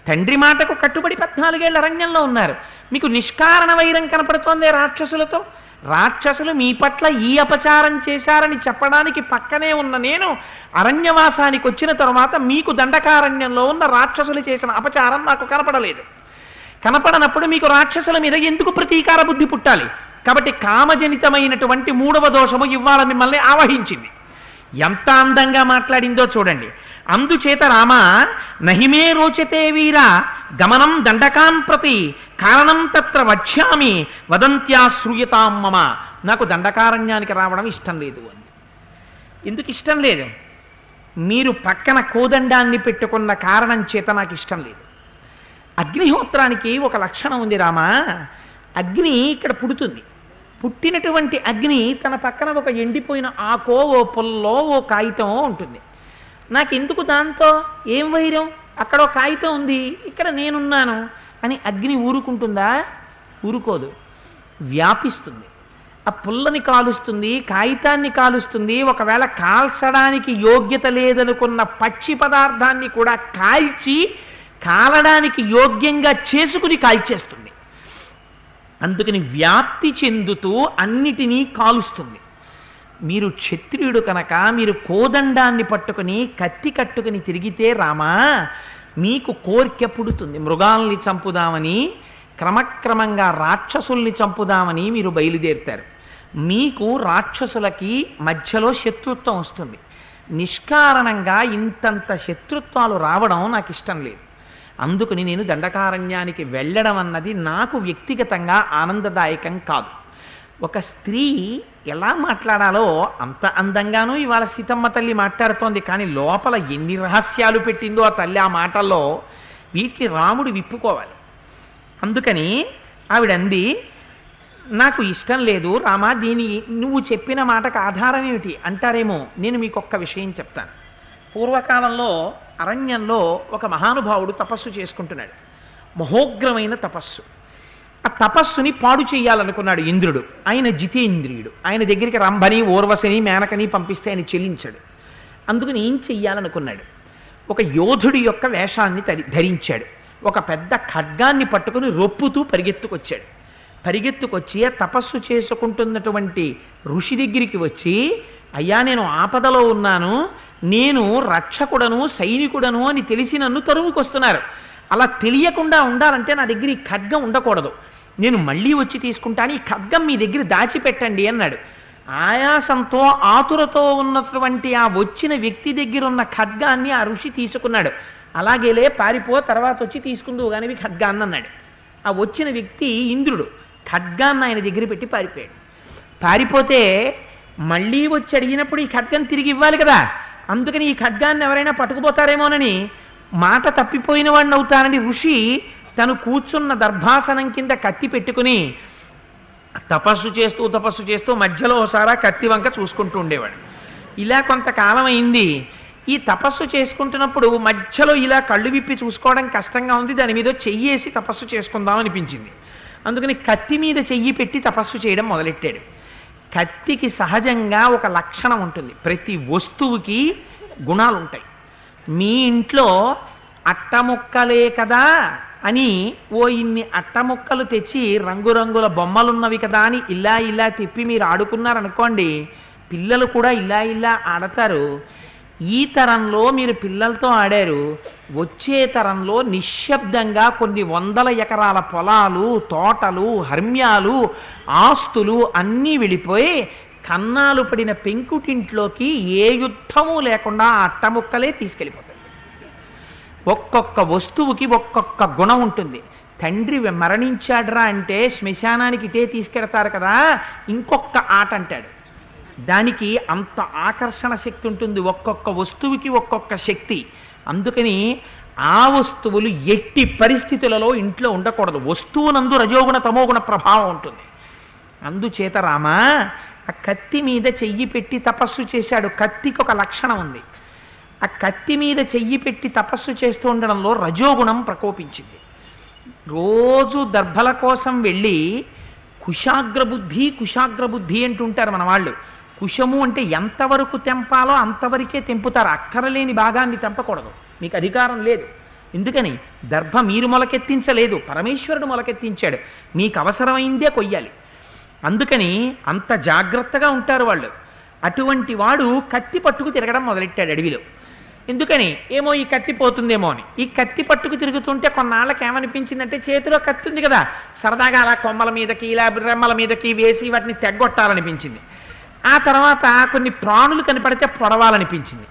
తండ్రి మాటకు కట్టుబడి పద్నాలుగేళ్ళ అరణ్యంలో ఉన్నారు. మీకు నిష్కారణ వైరం కనపడుతోంది రాక్షసులతో. రాక్షసులు మీ పట్ల ఈ అపచారం చేశారని చెప్పడానికి పక్కనే ఉన్న నేను అరణ్యవాసానికి వచ్చిన తరువాత మీకు దండకారణ్యంలో ఉన్న రాక్షసులు చేసిన అపచారం నాకు కనపడలేదు. కనపడనప్పుడు మీకు రాక్షసుల మీద ఎందుకు ప్రతీకార బుద్ధి పుట్టాలి? కాబట్టి కామజనితమైనటువంటి మూడవ దోషము ఇవాళ మిమ్మల్ని ఆవహించింది. ఎంత అందంగా మాట్లాడిందో చూడండి. అందుచేత రామ నహిమే రోచతే వీర గమనం దండకాం ప్రతి కారణం తత్ర వచ్చామి వదంత్యా శ్రూయతాం మమ. నాకు దండకారణ్యానికి రావడం ఇష్టం లేదు అని ఎందుకు ఇష్టం లేదు? మీరు పక్కన కోదండాన్ని పెట్టుకున్న కారణం చేత నాకు ఇష్టం లేదు. అగ్నిహోత్రానికి ఒక లక్షణం ఉంది రామా. అగ్ని ఇక్కడ పుడుతుంది. పుట్టినటువంటి అగ్ని తన పక్కన ఒక ఎండిపోయిన ఆకో ఓ పుల్లో ఓ కాగితమో ఉంటుంది. నాకెందుకు దాంతో? ఏం వైరం? అక్కడ ఒక కాగితం ఉంది. ఇక్కడ నేనున్నాను అని అగ్ని ఊరుకుంటుందా? ఊరుకోదు. వ్యాపిస్తుంది. ఆ పుల్లని కాలుస్తుంది కాగితాన్ని కాలుస్తుంది. ఒకవేళ కాల్చడానికి యోగ్యత లేదనుకున్న పచ్చి పదార్థాన్ని కూడా కాల్చి కాలడానికి యోగ్యంగా చేసుకుని కాల్చేస్తుంది. అందుకని వ్యాప్తి చెందుతూ అన్నిటినీ కాలుస్తుంది. మీరు క్షత్రియుడు కనుక మీరు కోదండాన్ని పట్టుకుని కత్తి కట్టుకుని తిరిగితే రామా మీకు కోరిక పుడుతుంది. మృగాల్ని చంపుదామని క్రమక్రమంగా రాక్షసుల్ని చంపుదామని మీరు బయలుదేరుతారు. మీకు రాక్షసులకి మధ్యలో శత్రుత్వం వస్తుంది. నిష్కారణంగా ఇంతంత శత్రుత్వాలు రావడం నాకు ఇష్టం లేదు. అందుకని నేను దండకారణ్యానికి వెళ్ళడం అన్నది నాకు వ్యక్తిగతంగా ఆనందదాయకం కాదు. ఒక స్త్రీ ఎలా మాట్లాడాలో అంత అందంగానూ ఇవాళ సీతమ్మ తల్లి మాట్లాడుతోంది. కానీ లోపల ఎన్ని రహస్యాలు పెట్టిందో ఆ తల్లి ఆ మాటల్లో వీటిని రాముడు విప్పుకోవాలి. అందుకని ఆవిడంది నాకు ఇష్టం లేదు రామా దీని నువ్వు చెప్పిన మాటకు ఆధారం ఏమిటి? అంటారేమో నేను మీకు ఒక్క విషయం చెప్తాను. పూర్వకాలంలో అరణ్యంలో ఒక మహానుభావుడు తపస్సు చేసుకుంటున్నాడు. మహోగ్రమైన తపస్సు. ఆ తపస్సుని పాడు చేయాలనుకున్నాడు ఇంద్రుడు. ఆయన జితేంద్రియుడు. ఆయన దగ్గరికి రంభని ఓర్వశని మేనకని పంపిస్తే ఆయన చెల్లించాడు. అందుకని ఏం చెయ్యాలనుకున్నాడు? ఒక యోధుడి యొక్క వేషాన్ని తరి- ధరించాడు. ఒక పెద్ద ఖడ్గాన్ని పట్టుకుని రొప్పుతూ పరిగెత్తుకొచ్చాడు. పరిగెత్తుకొచ్చి ఆ తపస్సు చేసుకుంటున్నటువంటి ఋషి దగ్గరికి వచ్చి అయ్యా నేను ఆపదలో ఉన్నాను. నేను రక్షకుడను సైనికుడను అని తెలిసి నన్ను తరుముకొస్తున్నారు. అలా తెలియకుండా ఉండాలంటే నా దగ్గర ఈ ఖడ్గం ఉండకూడదు. నేను మళ్ళీ వచ్చి తీసుకుంటాను ఈ ఖడ్గం మీ దగ్గర దాచిపెట్టండి అన్నాడు. ఆయాసంతో ఆతురతో ఉన్నటువంటి ఆ వచ్చిన వ్యక్తి దగ్గర ఉన్న ఖడ్గాన్ని ఆ ఋషి తీసుకున్నాడు. అలాగేలే పారిపో తర్వాత వచ్చి తీసుకుందువు కానీ ఖడ్గాన్ని అన్నాడు. ఆ వచ్చిన వ్యక్తి ఇంద్రుడు ఖడ్గాన్ని ఆయన దగ్గర పెట్టి పారిపోయాడు. పారిపోతే మళ్ళీ వచ్చి అడిగినప్పుడు ఈ ఖడ్గం తిరిగి ఇవ్వాలి కదా. అందుకని ఈ ఖడ్గాన్ని ఎవరైనా పట్టుకుపోతారేమోనని మాట తప్పిపోయిన వాడిని అవుతానని ఋషి తను కూర్చున్న దర్భాసనం కింద కత్తి పెట్టుకుని తపస్సు చేస్తూ తపస్సు చేస్తూ మధ్యలో ఒకసారి కత్తి వంక చూసుకుంటూ ఉండేవాడు. ఇలా కొంతకాలం అయింది. ఈ తపస్సు చేసుకుంటున్నప్పుడు మధ్యలో ఇలా కళ్ళు విప్పి చూసుకోవడం కష్టంగా ఉంది. దాని మీద చెయ్యేసి తపస్సు చేసుకుందాం అనిపించింది. అందుకని కత్తి మీద చెయ్యి పెట్టి తపస్సు చేయడం మొదలెట్టాడు. కత్తికి సహజంగా ఒక లక్షణం ఉంటుంది. ప్రతి వస్తువుకి గుణాలు ఉంటాయి మీ ఇంట్లో అట్టముక్కలే కదా? అని ఓ ఇన్ని అట్టముక్కలు తెచ్చి రంగురంగుల బొమ్మలున్నవి కదా అని ఇలా ఇలా తిప్పి మీరు ఆడుకున్నారనుకోండి పిల్లలు కూడా ఇలా ఇలా ఆడతారు. ఈ తరంలో మీరు పిల్లలతో ఆడారు. వచ్చే తరంలో నిశ్శబ్దంగా కొన్ని వందల ఎకరాల పొలాలు తోటలు హర్మ్యాలు ఆస్తులు అన్నీ వెళ్ళిపోయి కన్నాలు పడిన పెంకుటింట్లోకి ఏ యుద్ధము లేకుండా ఆ అట్టముక్కలే తీసుకెళ్ళిపోతాయి. ఒక్కొక్క వస్తువుకి ఒక్కొక్క గుణం ఉంటుంది. తండ్రి మరణించాడరా అంటే శ్మశానానికి ఇటే తీసుకెడతారు కదా ఇంకొక ఆట అంటాడు. దానికి అంత ఆకర్షణ శక్తి ఉంటుంది ఒక్కొక్క వస్తువుకి ఒక్కొక్క శక్తి. అందుకని ఆ వస్తువులు ఎట్టి పరిస్థితులలో ఇంట్లో ఉండకూడదు. వస్తువునందు రజోగుణ తమోగుణ ప్రభావం ఉంటుంది. అందుచేత రామ ఆ కత్తి మీద చెయ్యి పెట్టి తపస్సు చేశాడు. కత్తికి ఒక లక్షణం ఉంది. ఆ కత్తి మీద చెయ్యి పెట్టి తపస్సు చేస్తూ ఉండడంలో రజోగుణం ప్రకోపించింది. రోజు దర్భల కోసం వెళ్ళి కుశాగ్రబుద్ధి కుశాగ్రబుద్ధి అంటుంటారు మన వాళ్ళు. కుశము అంటే ఎంతవరకు తెంపాలో అంతవరకే తెంపుతారు. అక్కరలేని భాగాన్ని తెంపకూడదు. మీకు అధికారం లేదు. ఎందుకని? దర్భ మీరు మొలకెత్తించలేదు. పరమేశ్వరుడు మొలకెత్తించాడు. మీకు అవసరమైందే కొయ్యాలి. అందుకని అంత జాగ్రత్తగా ఉంటారు వాళ్ళు. అటువంటి వాడు కత్తి పట్టుకు తిరగడం మొదలెట్టాడు అడవిలో. ఎందుకని? ఏమో ఈ కత్తి పోతుందేమో అని. ఈ కత్తి పట్టుకు తిరుగుతుంటే కొన్నాళ్ళకి ఏమనిపించిందంటే చేతిలో కత్తి ఉంది కదా. సరదాగా అలా కొమ్మల మీదకి ఇలా రెమ్మల మీదకి వేసి వాటిని తెగ్గొట్టాలనిపించింది. ఆ తర్వాత కొన్ని ప్రాణులు కనపడితే పొడవాలనిపించింది.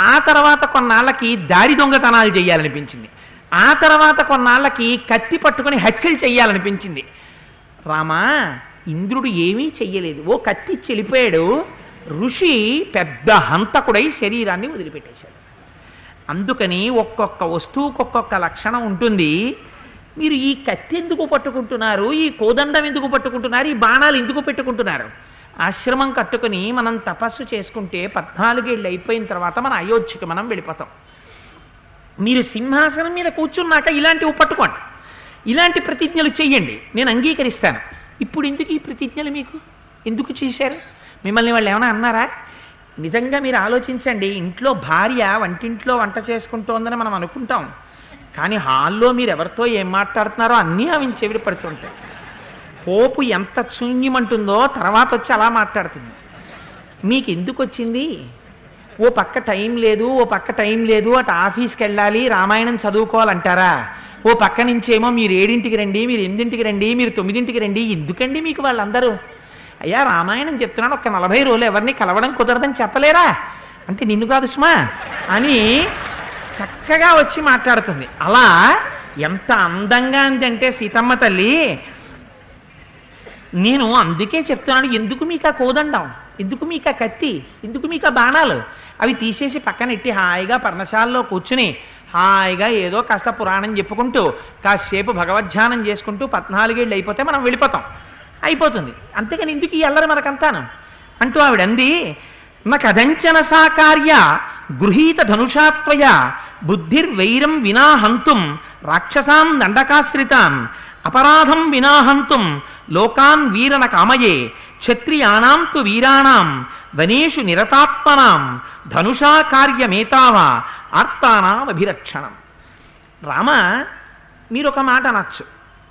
ఆ తర్వాత కొన్నాళ్ళకి దారి దొంగతనాలు చేయాలనిపించింది. ఆ తర్వాత కొన్నాళ్ళకి కత్తి పట్టుకొని హత్యలు చేయాలనిపించింది. రామా ఇంద్రుడు ఏమీ చెయ్యలేదు. ఓ కత్తి చెలిపోయాడు. ఋషి పెద్ద హంతకుడై శరీరాన్ని వదిలిపెట్టేశాడు. అందుకని ఒక్కొక్క వస్తువుకు ఒక్కొక్క లక్షణం ఉంటుంది. మీరు ఈ కత్తి ఎందుకు పట్టుకుంటున్నారు? ఈ కోదండం ఎందుకు పట్టుకుంటున్నారు? ఈ బాణాలు ఎందుకు పెట్టుకుంటున్నారు? ఆశ్రమం కట్టుకుని మనం తపస్సు చేసుకుంటే పద్నాలుగేళ్ళు అయిపోయిన తర్వాత మన అయోధ్యకి మనం వెళ్ళిపోతాం. మీరు సింహాసనం మీద కూర్చున్నాక ఇలాంటివి పట్టుకోండి. ఇలాంటి ప్రతిజ్ఞలు చెయ్యండి. నేను అంగీకరిస్తాను. ఇప్పుడు ఎందుకు ఈ ప్రతిజ్ఞలు మీకు? ఎందుకు చేశారు? మిమ్మల్ని వాళ్ళు ఏమైనా అన్నారా? నిజంగా మీరు ఆలోచించండి ఇంట్లో భార్య వంటింట్లో వంట చేసుకుంటోందని మనం అనుకుంటాం. కానీ హాల్లో మీరు ఎవరితో ఏం మాట్లాడుతున్నారో అన్నీ ఆమె చెవిడి పడుతుంటాయి పోపు ఎంత శూన్యమంటుందో తర్వాత వచ్చి అలా మాట్లాడుతుంది. మీకు ఎందుకు వచ్చింది ఓ పక్క టైం లేదు ఓ పక్క టైం లేదు అటు ఆఫీస్కి వెళ్ళాలి రామాయణం చదువుకోవాలంటారా? ఓ పక్క నుంచేమో మీరు ఏడింటికి రండి మీరు ఎనిమిదింటికి రండి మీరు తొమ్మిదింటికి రండి ఎందుకండి మీకు వాళ్ళందరూ? అయ్యా రామాయణం చెప్తున్నాను ఒక నలభై రోజులు ఎవరిని కలవడం కుదరదని చెప్పలేరా? అంటే నిన్ను కాదు సుమా అని చక్కగా వచ్చి మాట్లాడుతుంది. అలా ఎంత అందంగా అందంటే సీతమ్మ తల్లి నేను అందుకే చెప్తున్నాను ఎందుకు మీకు కోదండం? ఎందుకు మీకు కత్తి? ఎందుకు మీకు బాణాలు? అవి తీసేసి పక్కనెట్టి హాయిగా పర్ణశాలలో కూర్చుని హాయిగా ఏదో కాస్త పురాణం చెప్పుకుంటూ కాసేపు భగవద్ధ్యానం చేసుకుంటూ పద్నాలుగేళ్ళు అయిపోతే మనం వెళ్ళిపోతాం. అయిపోతుంది. అంతేకాని ఎందుకు ఈ అల్లరి మనకంతాను? అంటూ ఆవిడ అంది నదంచన సాకార్య గృహీత ధనుషాత్వయ బుద్ధిర్వైరం వినాహంతుం రాక్షసాం దండకాశ్రితాం అపరాధం వినాహంతుం లోకాన్ వీరన కామయే క్షత్రియాణం తు వీరాణం వనేషు నిరతాత్మనాం ధనుషా కార్యమేతావ అభిరక్షణం రామ మీరు ఒక మాట అనొచ్చు.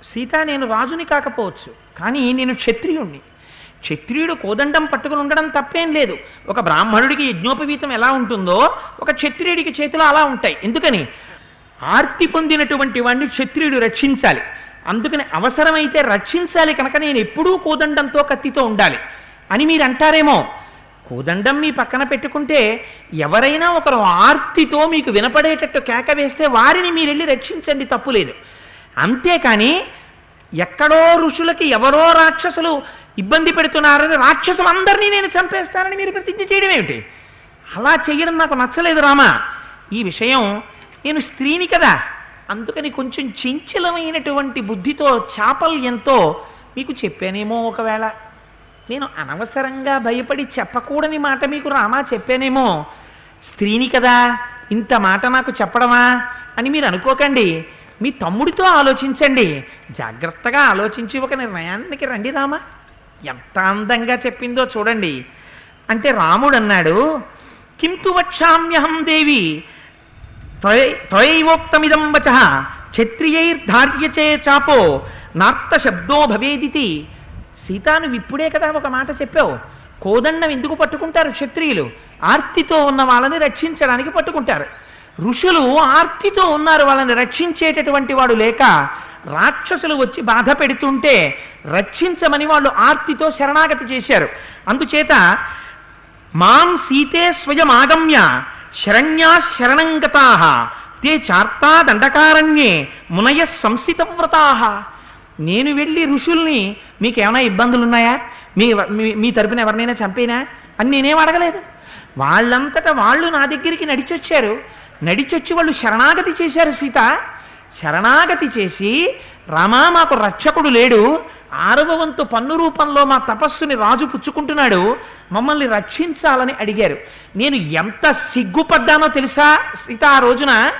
సీత నేను రాజుని కాకపోవచ్చు. కానీ నేను క్షత్రియుణ్ణి. క్షత్రియుడు కోదండం పట్టుకుని ఉండడం తప్పేం లేదు. ఒక బ్రాహ్మణుడికి యజ్ఞోపవీతం ఎలా ఉంటుందో ఒక క్షత్రియుడికి చేతిలో అలా ఉంటాయి. ఎందుకని? ఆర్తి పొందినటువంటి వాడిని క్షత్రియుడు రక్షించాలి. అందుకని అవసరమైతే రక్షించాలి కనుక నేను ఎప్పుడూ కోదండంతో కత్తితో ఉండాలి. అని మీరు అంటారేమో కోదండం మీ పక్కన పెట్టుకుంటే ఎవరైనా ఒకరు ఆర్తితో మీకు వినపడేటట్టు కేక వేస్తే వారిని మీరు వెళ్ళి రక్షించండి తప్పులేదు. అంతేకాని ఎక్కడో ఋషులకి ఎవరో రాక్షసులు ఇబ్బంది పెడుతున్నారని రాక్షసులందరినీ నేను చంపేస్తానని మీరు ప్రతిజ్ఞ చేయడం ఏమిటి? అలా చేయడం నాకు నచ్చలేదు రామా. ఈ విషయం నేను స్త్రీని కదా. అందుకని కొంచెం చంచలమైనటువంటి బుద్ధితో చాపల్యంతో మీకు చెప్పానేమో ఒకవేళ. నేను అనవసరంగా భయపడి చెప్పకూడని మాట మీకు రామా చెప్పానేమో. స్త్రీని కదా ఇంత మాట నాకు చెప్పడమా అని మీరు అనుకోకండి. మీ తమ్ముడితో ఆలోచించండి. జాగ్రత్తగా ఆలోచించి ఒక నిర్ణయానికి రండి రామా. ఎంత అందంగా చెప్పిందో చూడండి. అంటే రాముడు అన్నాడు కింతు వక్షామ్యహం దేవి? త్వయైవోక్తమిదం వచ. క్షత్రియైర్ధార్యచే చాపో. నార్త శబ్దో భవేదితి. సీతా నువ్వు ఇప్పుడే కదా ఒక మాట చెప్పావు. కోదండం ఎందుకు పట్టుకుంటారు క్షత్రియులు? ఆర్తితో ఉన్న వాళ్ళని రక్షించడానికి పట్టుకుంటారు. ఋషులు ఆర్తితో ఉన్నారు వాళ్ళని రక్షించేటటువంటి వాడు లేక రాక్షసులు వచ్చి బాధ పెడుతుంటే రక్షించమని వాళ్ళు ఆర్తితో శరణాగతి చేశారు. అందుచేత మాం సీతే స్వయం ఆగమ్య శరణ్యా శరణంగతా తే చార్తా దండకారణ్యే మునయ సంసితవ్రతా. నేను వెళ్ళి ఋషుల్ని మీకేమైనా ఇబ్బందులు ఉన్నాయా మీ మీ- మీ తరపున ఎవరినైనా చంపేనా? అని నేనేం అడగలేదు. వాళ్ళంతటా వాళ్ళు నా దగ్గరికి నడిచొచ్చారు. నడిచొచ్చి వాళ్ళు శరణాగతి చేశారు సీత. శరణాగతి చేసి రామా మాకు రక్షకుడు లేడు. ఆరవ వంతు పన్ను రూపంలో మా తపస్సుని రాజు పుచ్చుకుంటున్నాడు. మమ్మల్ని రక్షించాలని అడిగారు. నేను ఎంత సిగ్గుపడ్డానో తెలుసా సీత ఆ రోజున?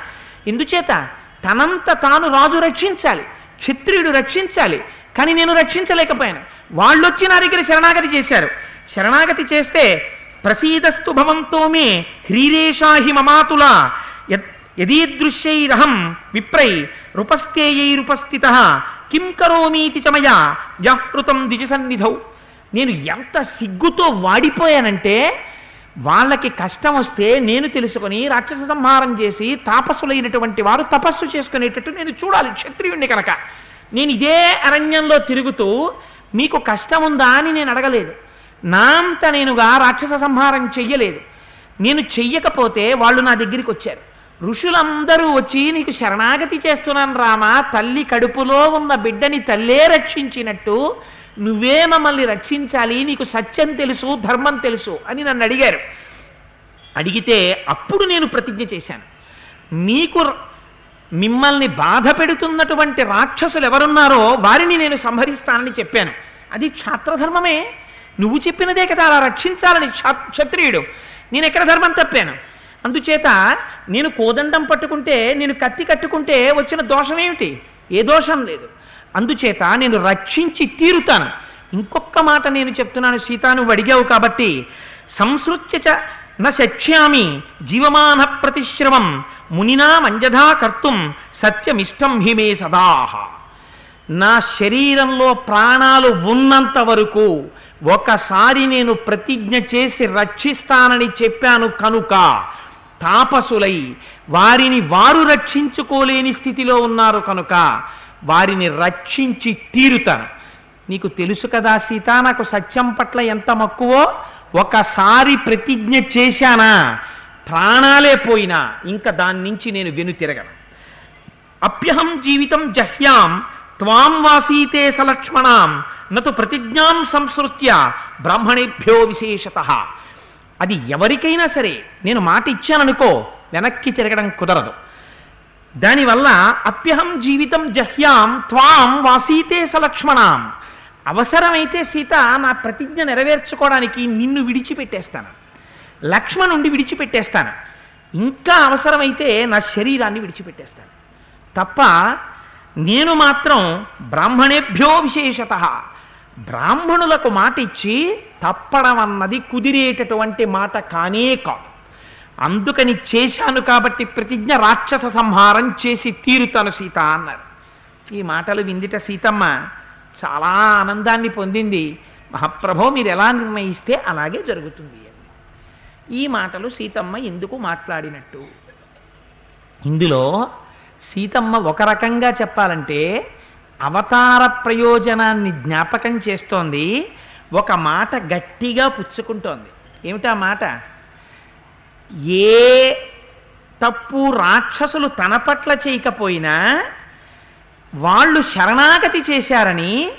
ఎందుచేత తనంత తాను రాజు రక్షించాలి. క్షత్రియుడు రక్షించాలి. కానీ నేను రక్షించలేకపోయాను. వాళ్ళు వచ్చి నా దగ్గర శరణాగతి చేశారు. శరణాగతి చేస్తే ప్రసీదస్తు భవంతో మే హ్రీరేషాహి మమాతుల. యద్- యదీదృశ్యైరహం విప్రై రుపస్థేయైరుపస్థిత. కిం కరోమీతి చమయ జాహృతం ద్విజసన్నిధౌ నేను ఎంత సిగ్గుతో వాడిపోయానంటే వాళ్ళకి కష్టం వస్తే నేను తెలుసుకొని రాక్షస సంహారం చేసి తాపసులైనటువంటి వారు తపస్సు చేసుకునేటట్టు నేను చూడాలి క్షత్రియుణ్ణి కనుక. నేను ఇదే అరణ్యంలో తిరుగుతూ మీకు కష్టం ఉందా అని నేను అడగలేదు. నా అంత నేనుగా రాక్షస సంహారం చెయ్యలేదు. నేను చెయ్యకపోతే వాళ్ళు నా దగ్గరికి వచ్చారు. ఋషులందరూ వచ్చి నీకు శరణాగతి చేస్తున్నాను రామా తల్లి కడుపులో ఉన్న బిడ్డని తల్లే రక్షించినట్టు నువ్వే మమ్మల్ని రక్షించాలి నీకు సత్యం తెలుసు ధర్మం తెలుసు అని నన్ను అడిగారు. అడిగితే అప్పుడు నేను ప్రతిజ్ఞ చేశాను. మీకు మిమ్మల్ని బాధ పెడుతున్నటువంటి రాక్షసులు ఎవరున్నారో వారిని నేను సంహరిస్తానని చెప్పాను. అది క్షాత్రధర్మమే. నువ్వు చెప్పినదే కదా అలా రక్షించాలని క్షత్రియుడు. నేను ఎక్కడ ధర్మం తప్పాను? అందుచేత నేను కోదండం పట్టుకుంటే నేను కత్తి కట్టుకుంటే వచ్చిన దోషం ఏమిటి? ఏ దోషం లేదు. అందుచేత నేను రక్షించి తీరుతాను. ఇంకొక మాట నేను చెప్తున్నాను సీత నువ్వు అడిగావు కాబట్టి. సంసృత్య చ న శక్ష్యామి జీవమాన ప్రతిశ్రవం మునినా మంజధా కర్తుం సత్యమిష్టం హిమే సదాహ. నా శరీరంలో ప్రాణాలు ఉన్నంత వరకు ఒకసారి నేను ప్రతిజ్ఞ చేసి రక్షిస్తానని చెప్పాను కనుక తాపసులై వారిని వారు రక్షించుకోలేని స్థితిలో ఉన్నారు కనుక వారిని రక్షించి తీరుతాను. నీకు తెలుసు కదా సీత నాకు సత్యం పట్ల ఎంత మక్కువో? ఒకసారి ప్రతిజ్ఞ చేశానా? ప్రాణాలే పోయినా ఇంకా దాని నుంచి నేను వెను తిరగను అప్యహం జీవితం జహ్యాం త్వాం వాసీతే సలక్ష్మణాం నతు ప్రతిజ్ఞాం సంసృత్య బ్రాహ్మణేభ్యో విశేషత అది ఎవరికైనా సరే నేను మాట ఇచ్చాననుకో వెనక్కి తిరగడం కుదరదు. దానివల్ల అప్యహం జీవితం జహ్యాం త్వాం వాసీతే సలక్ష్మణాం. అవసరమైతే సీత నా ప్రతిజ్ఞ నెరవేర్చుకోవడానికి నిన్ను విడిచిపెట్టేస్తాను. లక్ష్మణుండి విడిచిపెట్టేస్తాను. ఇంకా అవసరమైతే నా శరీరాన్ని విడిచిపెట్టేస్తాను. తప్ప నేను మాత్రం బ్రాహ్మణేభ్యో విశేషత. బ్రాహ్మణులకు మాట ఇచ్చి తప్పడం అన్నది కుదిరేటటువంటి మాట కానే కాదు. అందుకని చేశాను కాబట్టి ప్రతిజ్ఞ రాక్షస సంహారం చేసి తీరుతాను సీత అన్నారు. ఈ మాటలు విందిట సీతమ్మ చాలా ఆనందాన్ని పొందింది. మహాప్రభో మీరు ఎలా నిర్ణయిస్తే అలాగే జరుగుతుంది అని. ఈ మాటలు సీతమ్మ ఎందుకు మాట్లాడినట్టు? ఇందులో సీతమ్మ ఒక రకంగా చెప్పాలంటే అవతార ప్రయోజనాన్ని జ్ఞాపకం చేస్తోంది ఒక మాట గట్టిగా పుచ్చుకుంటోంది. ఏమిటా మాట? ఏ తప్పు రాక్షసులు తన పట్ల చేయకపోయినా వాళ్ళు శరణాగతి చేశారని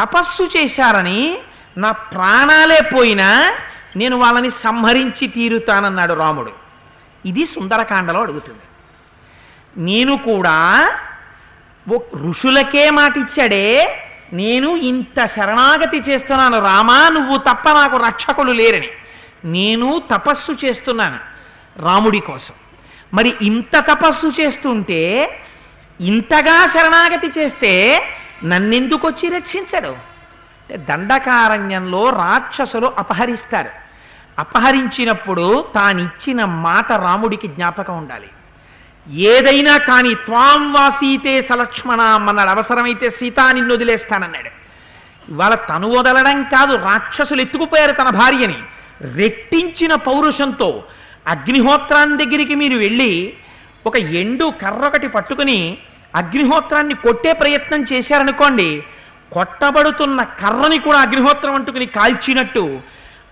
తపస్సు చేశారని నా ప్రాణాలే పోయినా నేను వాళ్ళని సంహరించి తీరుతానన్నాడు రాముడు. ఇది సుందరకాండలో అడుగుతుంది. నేను కూడా ఓ- ఋషులకే మాట ఇచ్చాడే నేను ఇంత శరణాగతి చేస్తున్నాను రామా నువ్వు తప్ప నాకు రక్షకులు లేరని. నేను తపస్సు చేస్తున్నాను రాముడి కోసం. మరి ఇంత తపస్సు చేస్తుంటే ఇంతగా శరణాగతి చేస్తే నన్నెందుకు వచ్చి రక్షించడు దండకారణ్యంలో రాక్షసులు అపహరిస్తారు. అపహరించినప్పుడు తానిచ్చిన మాట రాముడికి జ్ఞాపకం ఉండాలి. ఏదైనా కానీ త్వాం వాసీతే సలక్ష్మణం అన్నాడు. అవసరమైతే సీతా నిన్ను వదిలేస్తానన్నాడు. ఇవాళ తను వదలడం కాదు రాక్షసులు ఎత్తుకుపోయారు తన భార్యని. రెట్టించిన పౌరుషంతో అగ్నిహోత్రాన్ని దగ్గరికి మీరు వెళ్ళి ఒక ఎండు కర్ర ఒకటి పట్టుకుని అగ్నిహోత్రాన్ని కొట్టే ప్రయత్నం చేశారనుకోండి కొట్టబడుతున్న కర్రని కూడా అగ్నిహోత్రం అంటుకుని కాల్చినట్టు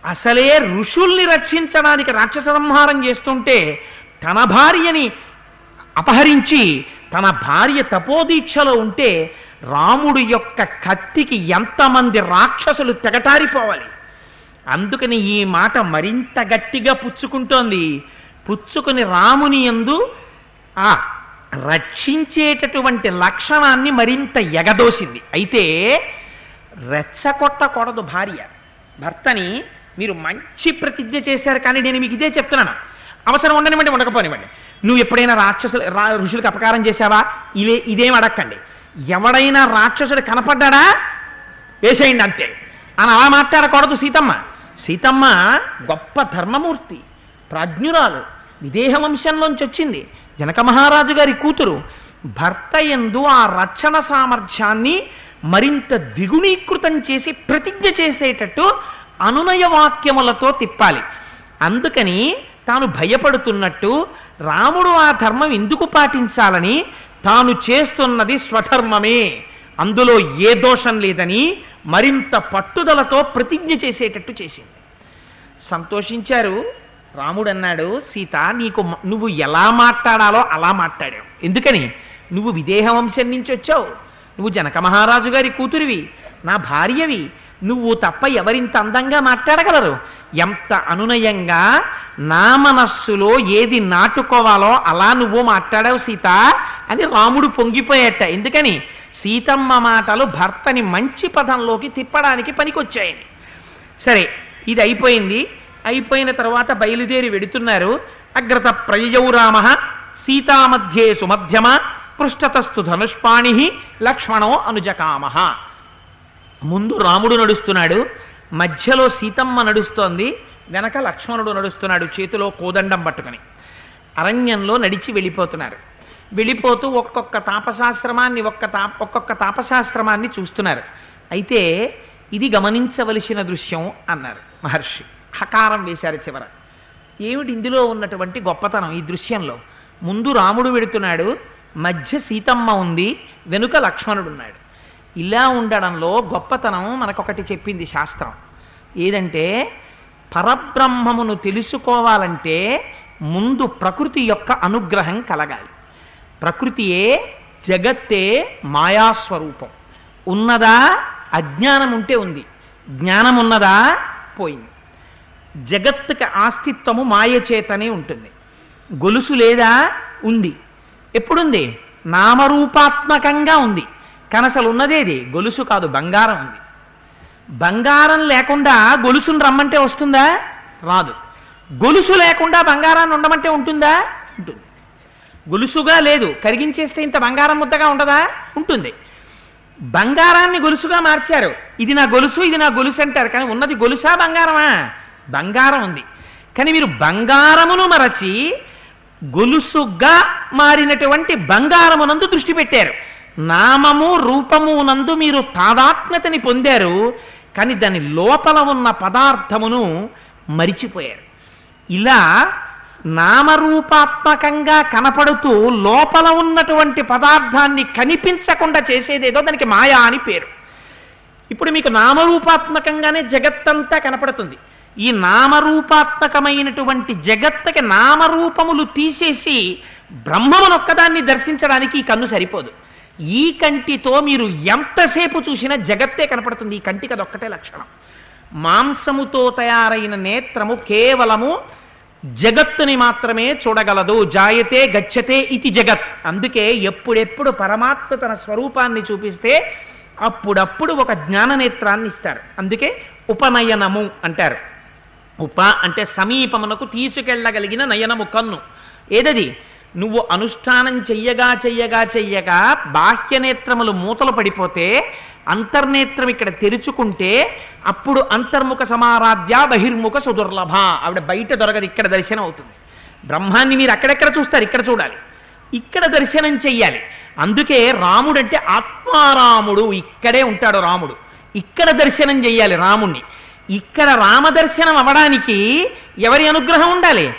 అసలే ఋషుల్ని రక్షించడానికి రాక్షస సంహారం చేస్తుంటే తన భార్యని అపహరించి తన భార్య తపోదీక్షలో ఉంటే రాముడు యొక్క కత్తికి ఎంతమంది రాక్షసులు తెగటారిపోవాలి. అందుకని ఈ మాట మరింత గట్టిగా పుచ్చుకుంటోంది. పుచ్చుకుని రాముని యందు ఆ రక్షించేటటువంటి లక్షణాన్ని మరింత ఎగదోసింది. అయితే రెచ్చగొట్టకూడదు భార్య. భర్తని మీరు మంచి ప్రతిజ్ఞ చేశారు కానీ నేను మీకు ఇదే చెప్తున్నాను. అవసరం ఉండనివ్వండి ఉండకపోనివ్వండి. నువ్వు ఎప్పుడైనా రాక్షసులు రా ఋషులకు అపకారం చేశావా? ఇదే ఇదేం అడక్కండి. ఎవడైనా రాక్షసుడు కనపడ్డాడా? వేసేయండి అంతే. అని అలా మాట్లాడకూడదు సీతమ్మ. సీతమ్మ గొప్ప ధర్మమూర్తి ప్రాజ్ఞురాలు విదేహ వంశంలోంచి వచ్చింది. జనక మహారాజు గారి కూతురు. భర్త ఎందు ఆ రక్షణ సామర్థ్యాన్ని మరింత ద్విగుణీకృతం చేసి ప్రతిజ్ఞ చేసేటట్టు అనునయ వాక్యములతో తిప్పాలి. అందుకని తాను భయపడుతున్నట్టు రాముడు ఆ ధర్మం ఎందుకు పాటించాలని తాను చేస్తున్నది స్వధర్మమే. అందులో ఏ దోషం లేదని మరింత పట్టుదలతో ప్రతిజ్ఞ చేసేటట్టు చేసింది. సంతోషించారు. రాముడు అన్నాడు సీత నీకు నువ్వు ఎలా మాట్లాడాలో అలా మాట్లాడావు. ఎందుకని? నువ్వు విదేహ వంశం నుంచి వచ్చావు. నువ్వు జనక మహారాజు గారి కూతురివి. నా భార్యవి. నువ్వు తప్ప ఎవరింత అందంగా మాట్లాడగలరు? ఎంత అనునయంగా నా మనస్సులో ఏది నాటుకోవాలో అలా నువ్వు మాట్లాడావు సీత అని రాముడు పొంగిపోయేట. ఎందుకని? సీతమ్మ మాటలు భర్తని మంచి పదంలోకి తిప్పడానికి పనికొచ్చాయని సరే ఇది అయిపోయింది. అయిపోయిన తర్వాత బయలుదేరి వెడుతున్నారు అగ్రత ప్రయయౌ రామ సీతామధ్యే సుమధ్యమ పృష్ఠతస్తు ధనుష్పాణి లక్ష్మణో అనుజకామ. ముందు రాముడు నడుస్తున్నాడు మధ్యలో సీతమ్మ నడుస్తోంది వెనక లక్ష్మణుడు నడుస్తున్నాడు చేతిలో కోదండం పట్టుకుని. అరణ్యంలో నడిచి వెళ్ళిపోతున్నారు. వెళ్ళిపోతూ ఒక్కొక్క తాపశాస్త్రమాన్ని ఒక్క తా ఒక్కొక్క తాపశాస్త్రమాన్ని చూస్తున్నారు. అయితే ఇది గమనించవలసిన దృశ్యం అన్నారు మహర్షి. హకారం వేశారు చివర. ఏమిటి ఇందులో ఉన్నటువంటి గొప్పతనం ఈ దృశ్యంలో? ముందు రాముడు వెడుతున్నాడు మధ్య సీతమ్మ ఉంది వెనుక లక్ష్మణుడు ఉన్నాడు. ఇలా ఉండడంలో గొప్పతనం మనకొకటి చెప్పింది శాస్త్రం. ఏదంటే పరబ్రహ్మమును తెలుసుకోవాలంటే ముందు ప్రకృతి యొక్క అనుగ్రహం కలగాలి. ప్రకృతియే జగత్తే మాయాస్వరూపం. ఉన్నదా అజ్ఞానం ఉంటే ఉంది. జ్ఞానం ఉన్నదా పోయింది. జగత్తుకి ఆస్తిత్వము మాయ చేతనే ఉంటుంది. గొలుసు లేదా ఉంది. ఎప్పుడుంది? నామరూపాత్మకంగా ఉంది. కనసలు ఉన్నదేది? గొలుసు కాదు బంగారం ఉంది. బంగారం లేకుండా గొలుసును రమ్మంటే వస్తుందా? రాదు. గొలుసు లేకుండా బంగారాన్ని ఉండమంటే ఉంటుందా? ఉంటుంది. గొలుసుగా లేదు. కరిగించేస్తే ఇంత బంగారం ముద్దగా ఉండదా? ఉంటుంది. బంగారాన్ని గొలుసుగా మార్చారు. ఇది నా గొలుసు ఇది నా గొలుసు అంటారు. కానీ ఉన్నది గొలుసా బంగారమా? బంగారం ఉంది. కానీ మీరు బంగారమును మరచి గొలుసుగా మారినటువంటి బంగారమునందు దృష్టి పెట్టారు. నామము రూపము నందు మీరు తాదాత్మ్యతని పొందారు కానీ దాని లోపల ఉన్న పదార్థమును మరిచిపోయారు. ఇలా నామరూపాత్మకంగా కనపడుతూ లోపల ఉన్నటువంటి పదార్థాన్ని కనిపించకుండా చేసేదేదో దానికి మాయా అని పేరు. ఇప్పుడు మీకు నామరూపాత్మకంగానే జగత్తంతా కనపడుతుంది. ఈ నామరూపాత్మకమైనటువంటి జగత్తుకి నామరూపములు తీసేసి బ్రహ్మమునొక్కదాన్ని దర్శించడానికి ఈ కన్ను సరిపోదు. ఈ కంటితో మీరు ఎంతసేపు చూసినా జగత్తే కనపడుతుంది. ఈ కంటికి అదొక్కటే లక్షణం. మాంసముతో తయారైన నేత్రము కేవలము జగత్తుని మాత్రమే చూడగలదు. జాయతే గచ్చతే ఇది జగత్. అందుకే ఎప్పుడెప్పుడు పరమాత్మ తన స్వరూపాన్ని చూపిస్తే అప్పుడప్పుడు ఒక జ్ఞాన నేత్రాన్ని ఇస్తారు. అందుకే ఉపనయనము అంటారు. ఉప అంటే సమీపమునకు తీసుకెళ్ళగలిగిన నయనము కన్ను. ఏదది? నువ్వు అనుష్ఠానం చెయ్యగా చెయ్యగా చెయ్యగా బాహ్యనేత్రములు మూతలు పడిపోతే అంతర్నేత్రం ఇక్కడ తెరుచుకుంటే అప్పుడు అంతర్ముఖ సమారాధ్య బహిర్ముఖ సుదుర్లభ. ఆవిడ బయట దొరకదు ఇక్కడ దర్శనం అవుతుంది. బ్రహ్మాన్ని మీరు అక్కడెక్కడ చూస్తారు? ఇక్కడ చూడాలి. ఇక్కడ దర్శనం చెయ్యాలి. అందుకే రాముడు అంటే ఆత్మారాముడు ఇక్కడే ఉంటాడు రాముడు. ఇక్కడ దర్శనం చెయ్యాలి రాముణ్ణి. ఇక్కడ రామదర్శనం అవడానికి ఎవరి అనుగ్రహం ఉండాలి?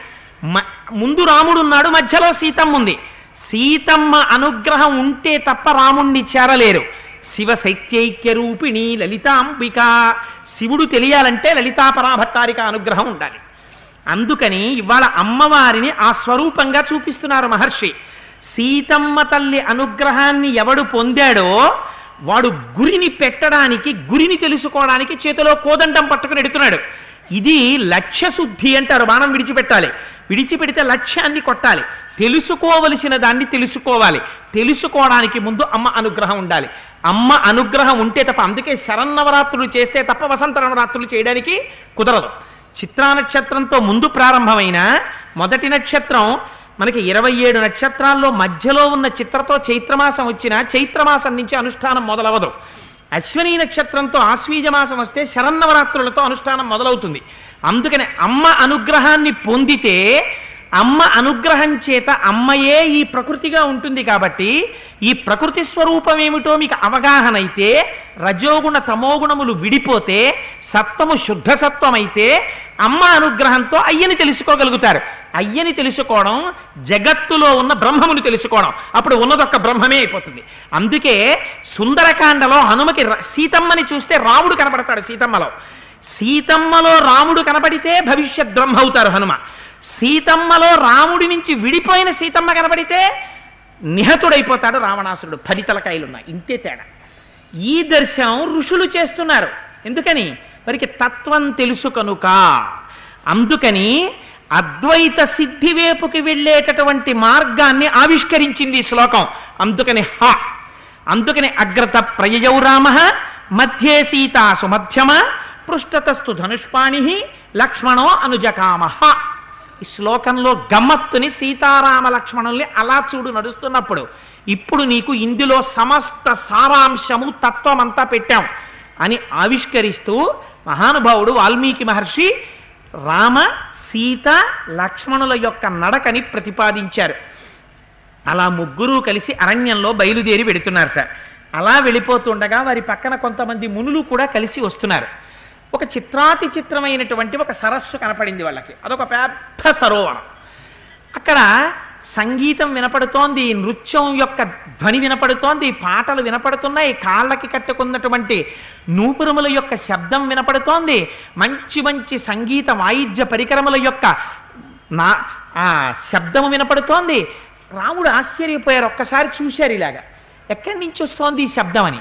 ముందు రాముడు ఉన్నాడు మధ్యలో సీతమ్మ ఉంది సీతమ్మ అనుగ్రహం ఉంటే తప్ప రాముణ్ణి చేరలేరు. శివ శైత్యైక్య రూపిణి లలితాంబిక. శివుడు తెలియాలంటే లలితాపరాభట్టారిక అనుగ్రహం ఉండాలి. అందుకని ఇవాళ అమ్మవారిని ఆ స్వరూపంగా చూపిస్తున్నారు మహర్షి. సీతమ్మ తల్లి అనుగ్రహాన్ని ఎవడు పొందాడో వాడు గురిని పెట్టడానికి గురిని తెలుసుకోవడానికి చేతిలో కోదండం పట్టుకుని ఎడుతున్నాడు. ఇది లక్ష్య శుద్ధి అంటారు బాణం విడిచిపెట్టాలి. విడిచిపెడితే లక్ష్యాన్ని కొట్టాలి. తెలుసుకోవలసిన దాన్ని తెలుసుకోవాలి. తెలుసుకోవడానికి ముందు అమ్మ అనుగ్రహం ఉండాలి. అమ్మ అనుగ్రహం ఉంటే తప్ప అందుకే శరన్నవరాత్రులు చేస్తే తప్ప వసంత నవరాత్రులు చేయడానికి కుదరదు. చిత్రా నక్షత్రంతో ముందు ప్రారంభమైన మొదటి నక్షత్రం మనకి ఇరవై ఏడు నక్షత్రాల్లో మధ్యలో ఉన్న చిత్రతో చైత్రమాసం వచ్చిన చైత్రమాసం నుంచి అనుష్ఠానం మొదలవదు. అశ్విని నక్షత్రంతో ఆశ్వీజ మాసం వస్తే శరన్నవరాత్రులతో అనుష్ఠానం మొదలవుతుంది. అందుకని అమ్మ అనుగ్రహాన్ని పొందితే అమ్మ అనుగ్రహం చేత అమ్మయే ఈ ప్రకృతిగా ఉంటుంది కాబట్టి ఈ ప్రకృతి స్వరూపం ఏమిటో మీకు అవగాహన అయితే రజోగుణ తమోగుణములు విడిపోతే సత్వము శుద్ధ సత్వమైతే అయితే అమ్మ అనుగ్రహంతో అయ్యని తెలుసుకోగలుగుతారు. అయ్యని తెలుసుకోవడం జగత్తులో ఉన్న బ్రహ్మముని తెలుసుకోవడం. అప్పుడు ఉన్నదొక్క బ్రహ్మమే అయిపోతుంది. అందుకే సుందరకాండలో హనుమకి సీతమ్మని చూస్తే రాముడు కనపడతాడు సీతమ్మలో. సీతమ్మలో రాముడు కనపడితే భవిష్యత్ బ్రహ్మ అవుతారు హనుమ. సీతమ్మలో రాముడి నుంచి విడిపోయిన సీతమ్మ కనపడితే నిహతుడైపోతాడు రావణాసురుడు. పది తలకాయలున్నాయి ఇంతే తేడా. ఈ దర్శనం ఋషులు చేస్తున్నారు. ఎందుకని? వారికి తత్వం తెలుసు కనుక అందుకని అద్వైత సిద్ధి వైపుకి వెళ్ళేటటువంటి మార్గాన్ని ఆవిష్కరించింది ఈ శ్లోకం. అందుకని హ. అందుకని అగ్రత ప్రయయౌ రామ మధ్యే సీతాసు మధ్యమ పృష్టతస్తు ధనుష్పాణి లక్ష్మణో అనుజకామ. ఈ శ్లోకంలో గమ్మత్తుని సీతారామ లక్ష్మణుల్ని అలా చూడు నడుస్తున్నప్పుడు. ఇప్పుడు నీకు ఇందులో సమస్త సారాంశము తత్వం అంతా పెట్టాం అని ఆవిష్కరిస్తూ మహానుభావుడు వాల్మీకి మహర్షి రామ సీత లక్ష్మణుల యొక్క నడకని ప్రతిపాదించారు. అలా ముగ్గురు కలిసి అరణ్యంలో బయలుదేరి వెడుతున్నారట. అలా వెళ్ళిపోతుండగా వారి పక్కన కొంతమంది మునులు కూడా కలిసి వస్తున్నారు. ఒక చిత్రాతి చిత్రమైనటువంటి ఒక సరస్సు కనపడింది వాళ్ళకి. అదొక పెద్ద సరోవరం. అక్కడ సంగీతం వినపడుతోంది నృత్యం యొక్క ధ్వని వినపడుతోంది పాటలు వినపడుతున్నాయి కాళ్ళకి కట్టుకున్నటువంటి నూపురముల యొక్క శబ్దం వినపడుతోంది మంచి మంచి సంగీత వాయిద్య పరికరముల యొక్క నా ఆ శబ్దము వినపడుతోంది. రాముడు ఆశ్చర్యపోయారు ఒక్కసారి చూశారు ఇలాగా. ఎక్కడి నుంచి వస్తోంది ఈ శబ్దం అని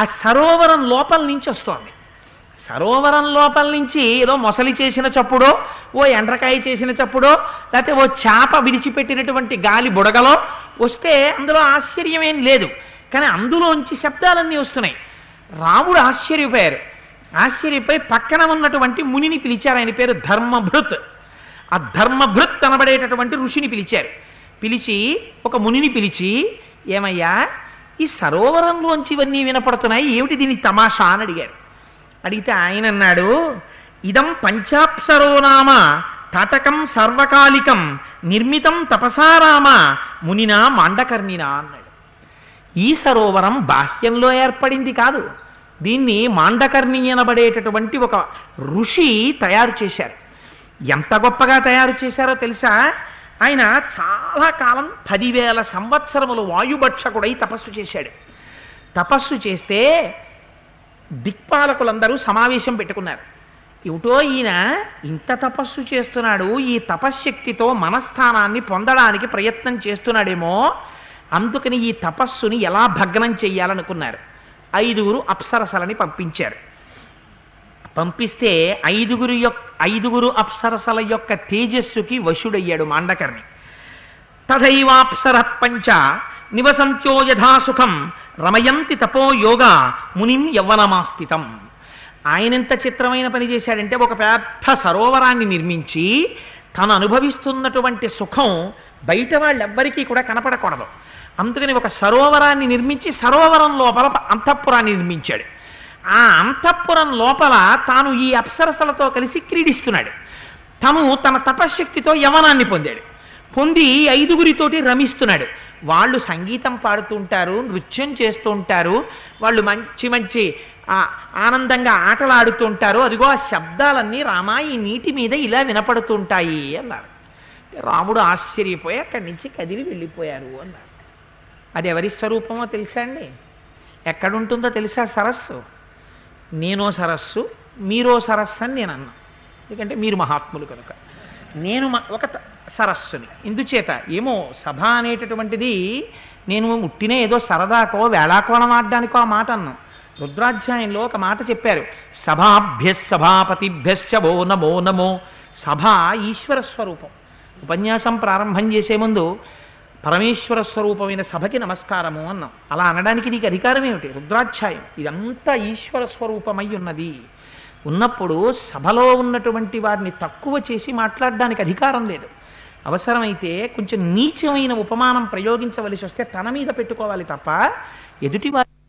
ఆ సరోవరం లోపల నుంచి వస్తోంది. సరోవరం లోపల నుంచి ఏదో మొసలి చేసిన చప్పుడో ఓ ఎండ్రకాయ చేసిన చప్పుడో లేకపోతే ఓ చేప విడిచిపెట్టినటువంటి గాలి బుడగలో వస్తే అందులో ఆశ్చర్యమేం లేదు. కానీ అందులోంచి శబ్దాలన్నీ వస్తున్నాయి. రాముడు ఆశ్చర్యపోయారు. ఆశ్చర్యపోయి పక్కన ఉన్నటువంటి మునిని పిలిచారు. ఆయన పేరు ధర్మభృత్. ఆ ధర్మభృత్ అనబడేటటువంటి ఋషిని పిలిచారు. పిలిచి ఒక మునిని పిలిచి ఏమయ్యా ఈ సరోవరంలోంచి ఇవన్నీ వినపడుతున్నాయి. ఏమిటి దీని తమాషా? అని అడిగారు. అడిగితే ఆయన అన్నాడు ఇదం పంచాప్సరోనామ తటకం సర్వకాలికం నిర్మితం తపసారామ మునినా మాండకర్ణినా అన్నాడు. ఈ సరోవరం బాహ్యంలో ఏర్పడింది కాదు దీన్ని మాండకర్ణి అనబడేటటువంటి ఒక ఋషి తయారు చేశారు. ఎంత గొప్పగా తయారు చేశారో తెలుసా? ఆయన చాలా కాలం పదివేల సంవత్సరములు వాయుభక్షకుడై తపస్సు చేశాడు. తపస్సు చేస్తే దిక్పాలకులందరూ సమావేశం పెట్టుకున్నారు. ఏమిటో ఈయన ఇంత తపస్సు చేస్తున్నాడు ఈ తపశ్శక్తితో మనస్థానాన్ని పొందడానికి ప్రయత్నం చేస్తున్నాడేమో అందుకని ఈ తపస్సుని ఎలా భగ్నం చెయ్యాలనుకున్నారు. ఐదుగురు అప్సరసలని పంపించారు. పంపిస్తే ఐదుగురు యొక్క ఐదుగురు అప్సరసల యొక్క తేజస్సుకి వశుడయ్యాడు మాండకర్ణి. తథైవాప్సర పంచ నివసంత్యో యథాసుఖం రమయంతి తపో యోగ. మునిం యవ్వనమాస్థితం. ఆయనెంత చిత్రమైన పని చేశాడంటే ఒక పెద్ద సరోవరాన్ని నిర్మించి తను అనుభవిస్తున్నటువంటి సుఖం బయట వాళ్ళెవ్వరికీ కూడా కనపడకూడదు. అందుకని ఒక సరోవరాన్ని నిర్మించి సరోవరం లోపల అంతఃపురాన్ని నిర్మించాడు. ఆ అంతఃపురం లోపల తాను ఈ అప్సరసలతో కలిసి క్రీడిస్తున్నాడు. తను తన తపశ్శక్తితో యవనాన్ని పొందాడు. పొంది ఐదుగురితోటి రమిస్తున్నాడు. వాళ్ళు సంగీతం పాడుతూ ఉంటారు నృత్యం చేస్తూ ఉంటారు వాళ్ళు మంచి మంచి ఆ, ఆనందంగా ఆటలాడుతుంటారు. అదిగో ఆ శబ్దాలన్నీ రామా ఈ నీటి మీద ఇలా వినపడుతూ ఉంటాయి అన్నారు. రాముడు ఆశ్చర్యపోయి అక్కడి నుంచి కదిలి వెళ్ళిపోయారు అన్నారు. అది ఎవరి స్వరూపమో తెలుసా అండి? ఎక్కడుంటుందో తెలుసా సరస్సు? నేనో సరస్సు మీరో సరస్సు అని నేను అన్నా. ఎందుకంటే మీరు మహాత్ములు కనుక. నేను మ- ఒక సరస్సుని. ఇందుచేత ఏమో సభ అనేటటువంటిది నేను ముట్టిన ఏదో సరదాకో వేళాకోణం ఆడడానికో ఆ మాట అన్నాను రుద్రాధ్యాయంలో ఒక మాట చెప్పారు. సభాభ్య సభాపతిభ్యశ్చ ఓ నమో నమో. సభ ఈశ్వర స్వరూపం. ఉపన్యాసం ప్రారంభం చేసే ముందు పరమేశ్వర స్వరూపమైన సభకి నమస్కారము అన్నాం. అలా అనడానికి నీకు అధికారం ఏమిటి? రుద్రాధ్యాయం. ఇదంతా ఈశ్వర స్వరూపమై ఉన్నది. ఉన్నప్పుడు సభలో ఉన్నటువంటి వారిని తక్కువ చేసి మాట్లాడడానికి అధికారం లేదు. అవసరమైతే కొంచెం నీచమైన ఉపమానం ప్రయోగించవలసి వస్తే తన మీద పెట్టుకోవాలి తప్ప ఎదుటి వారి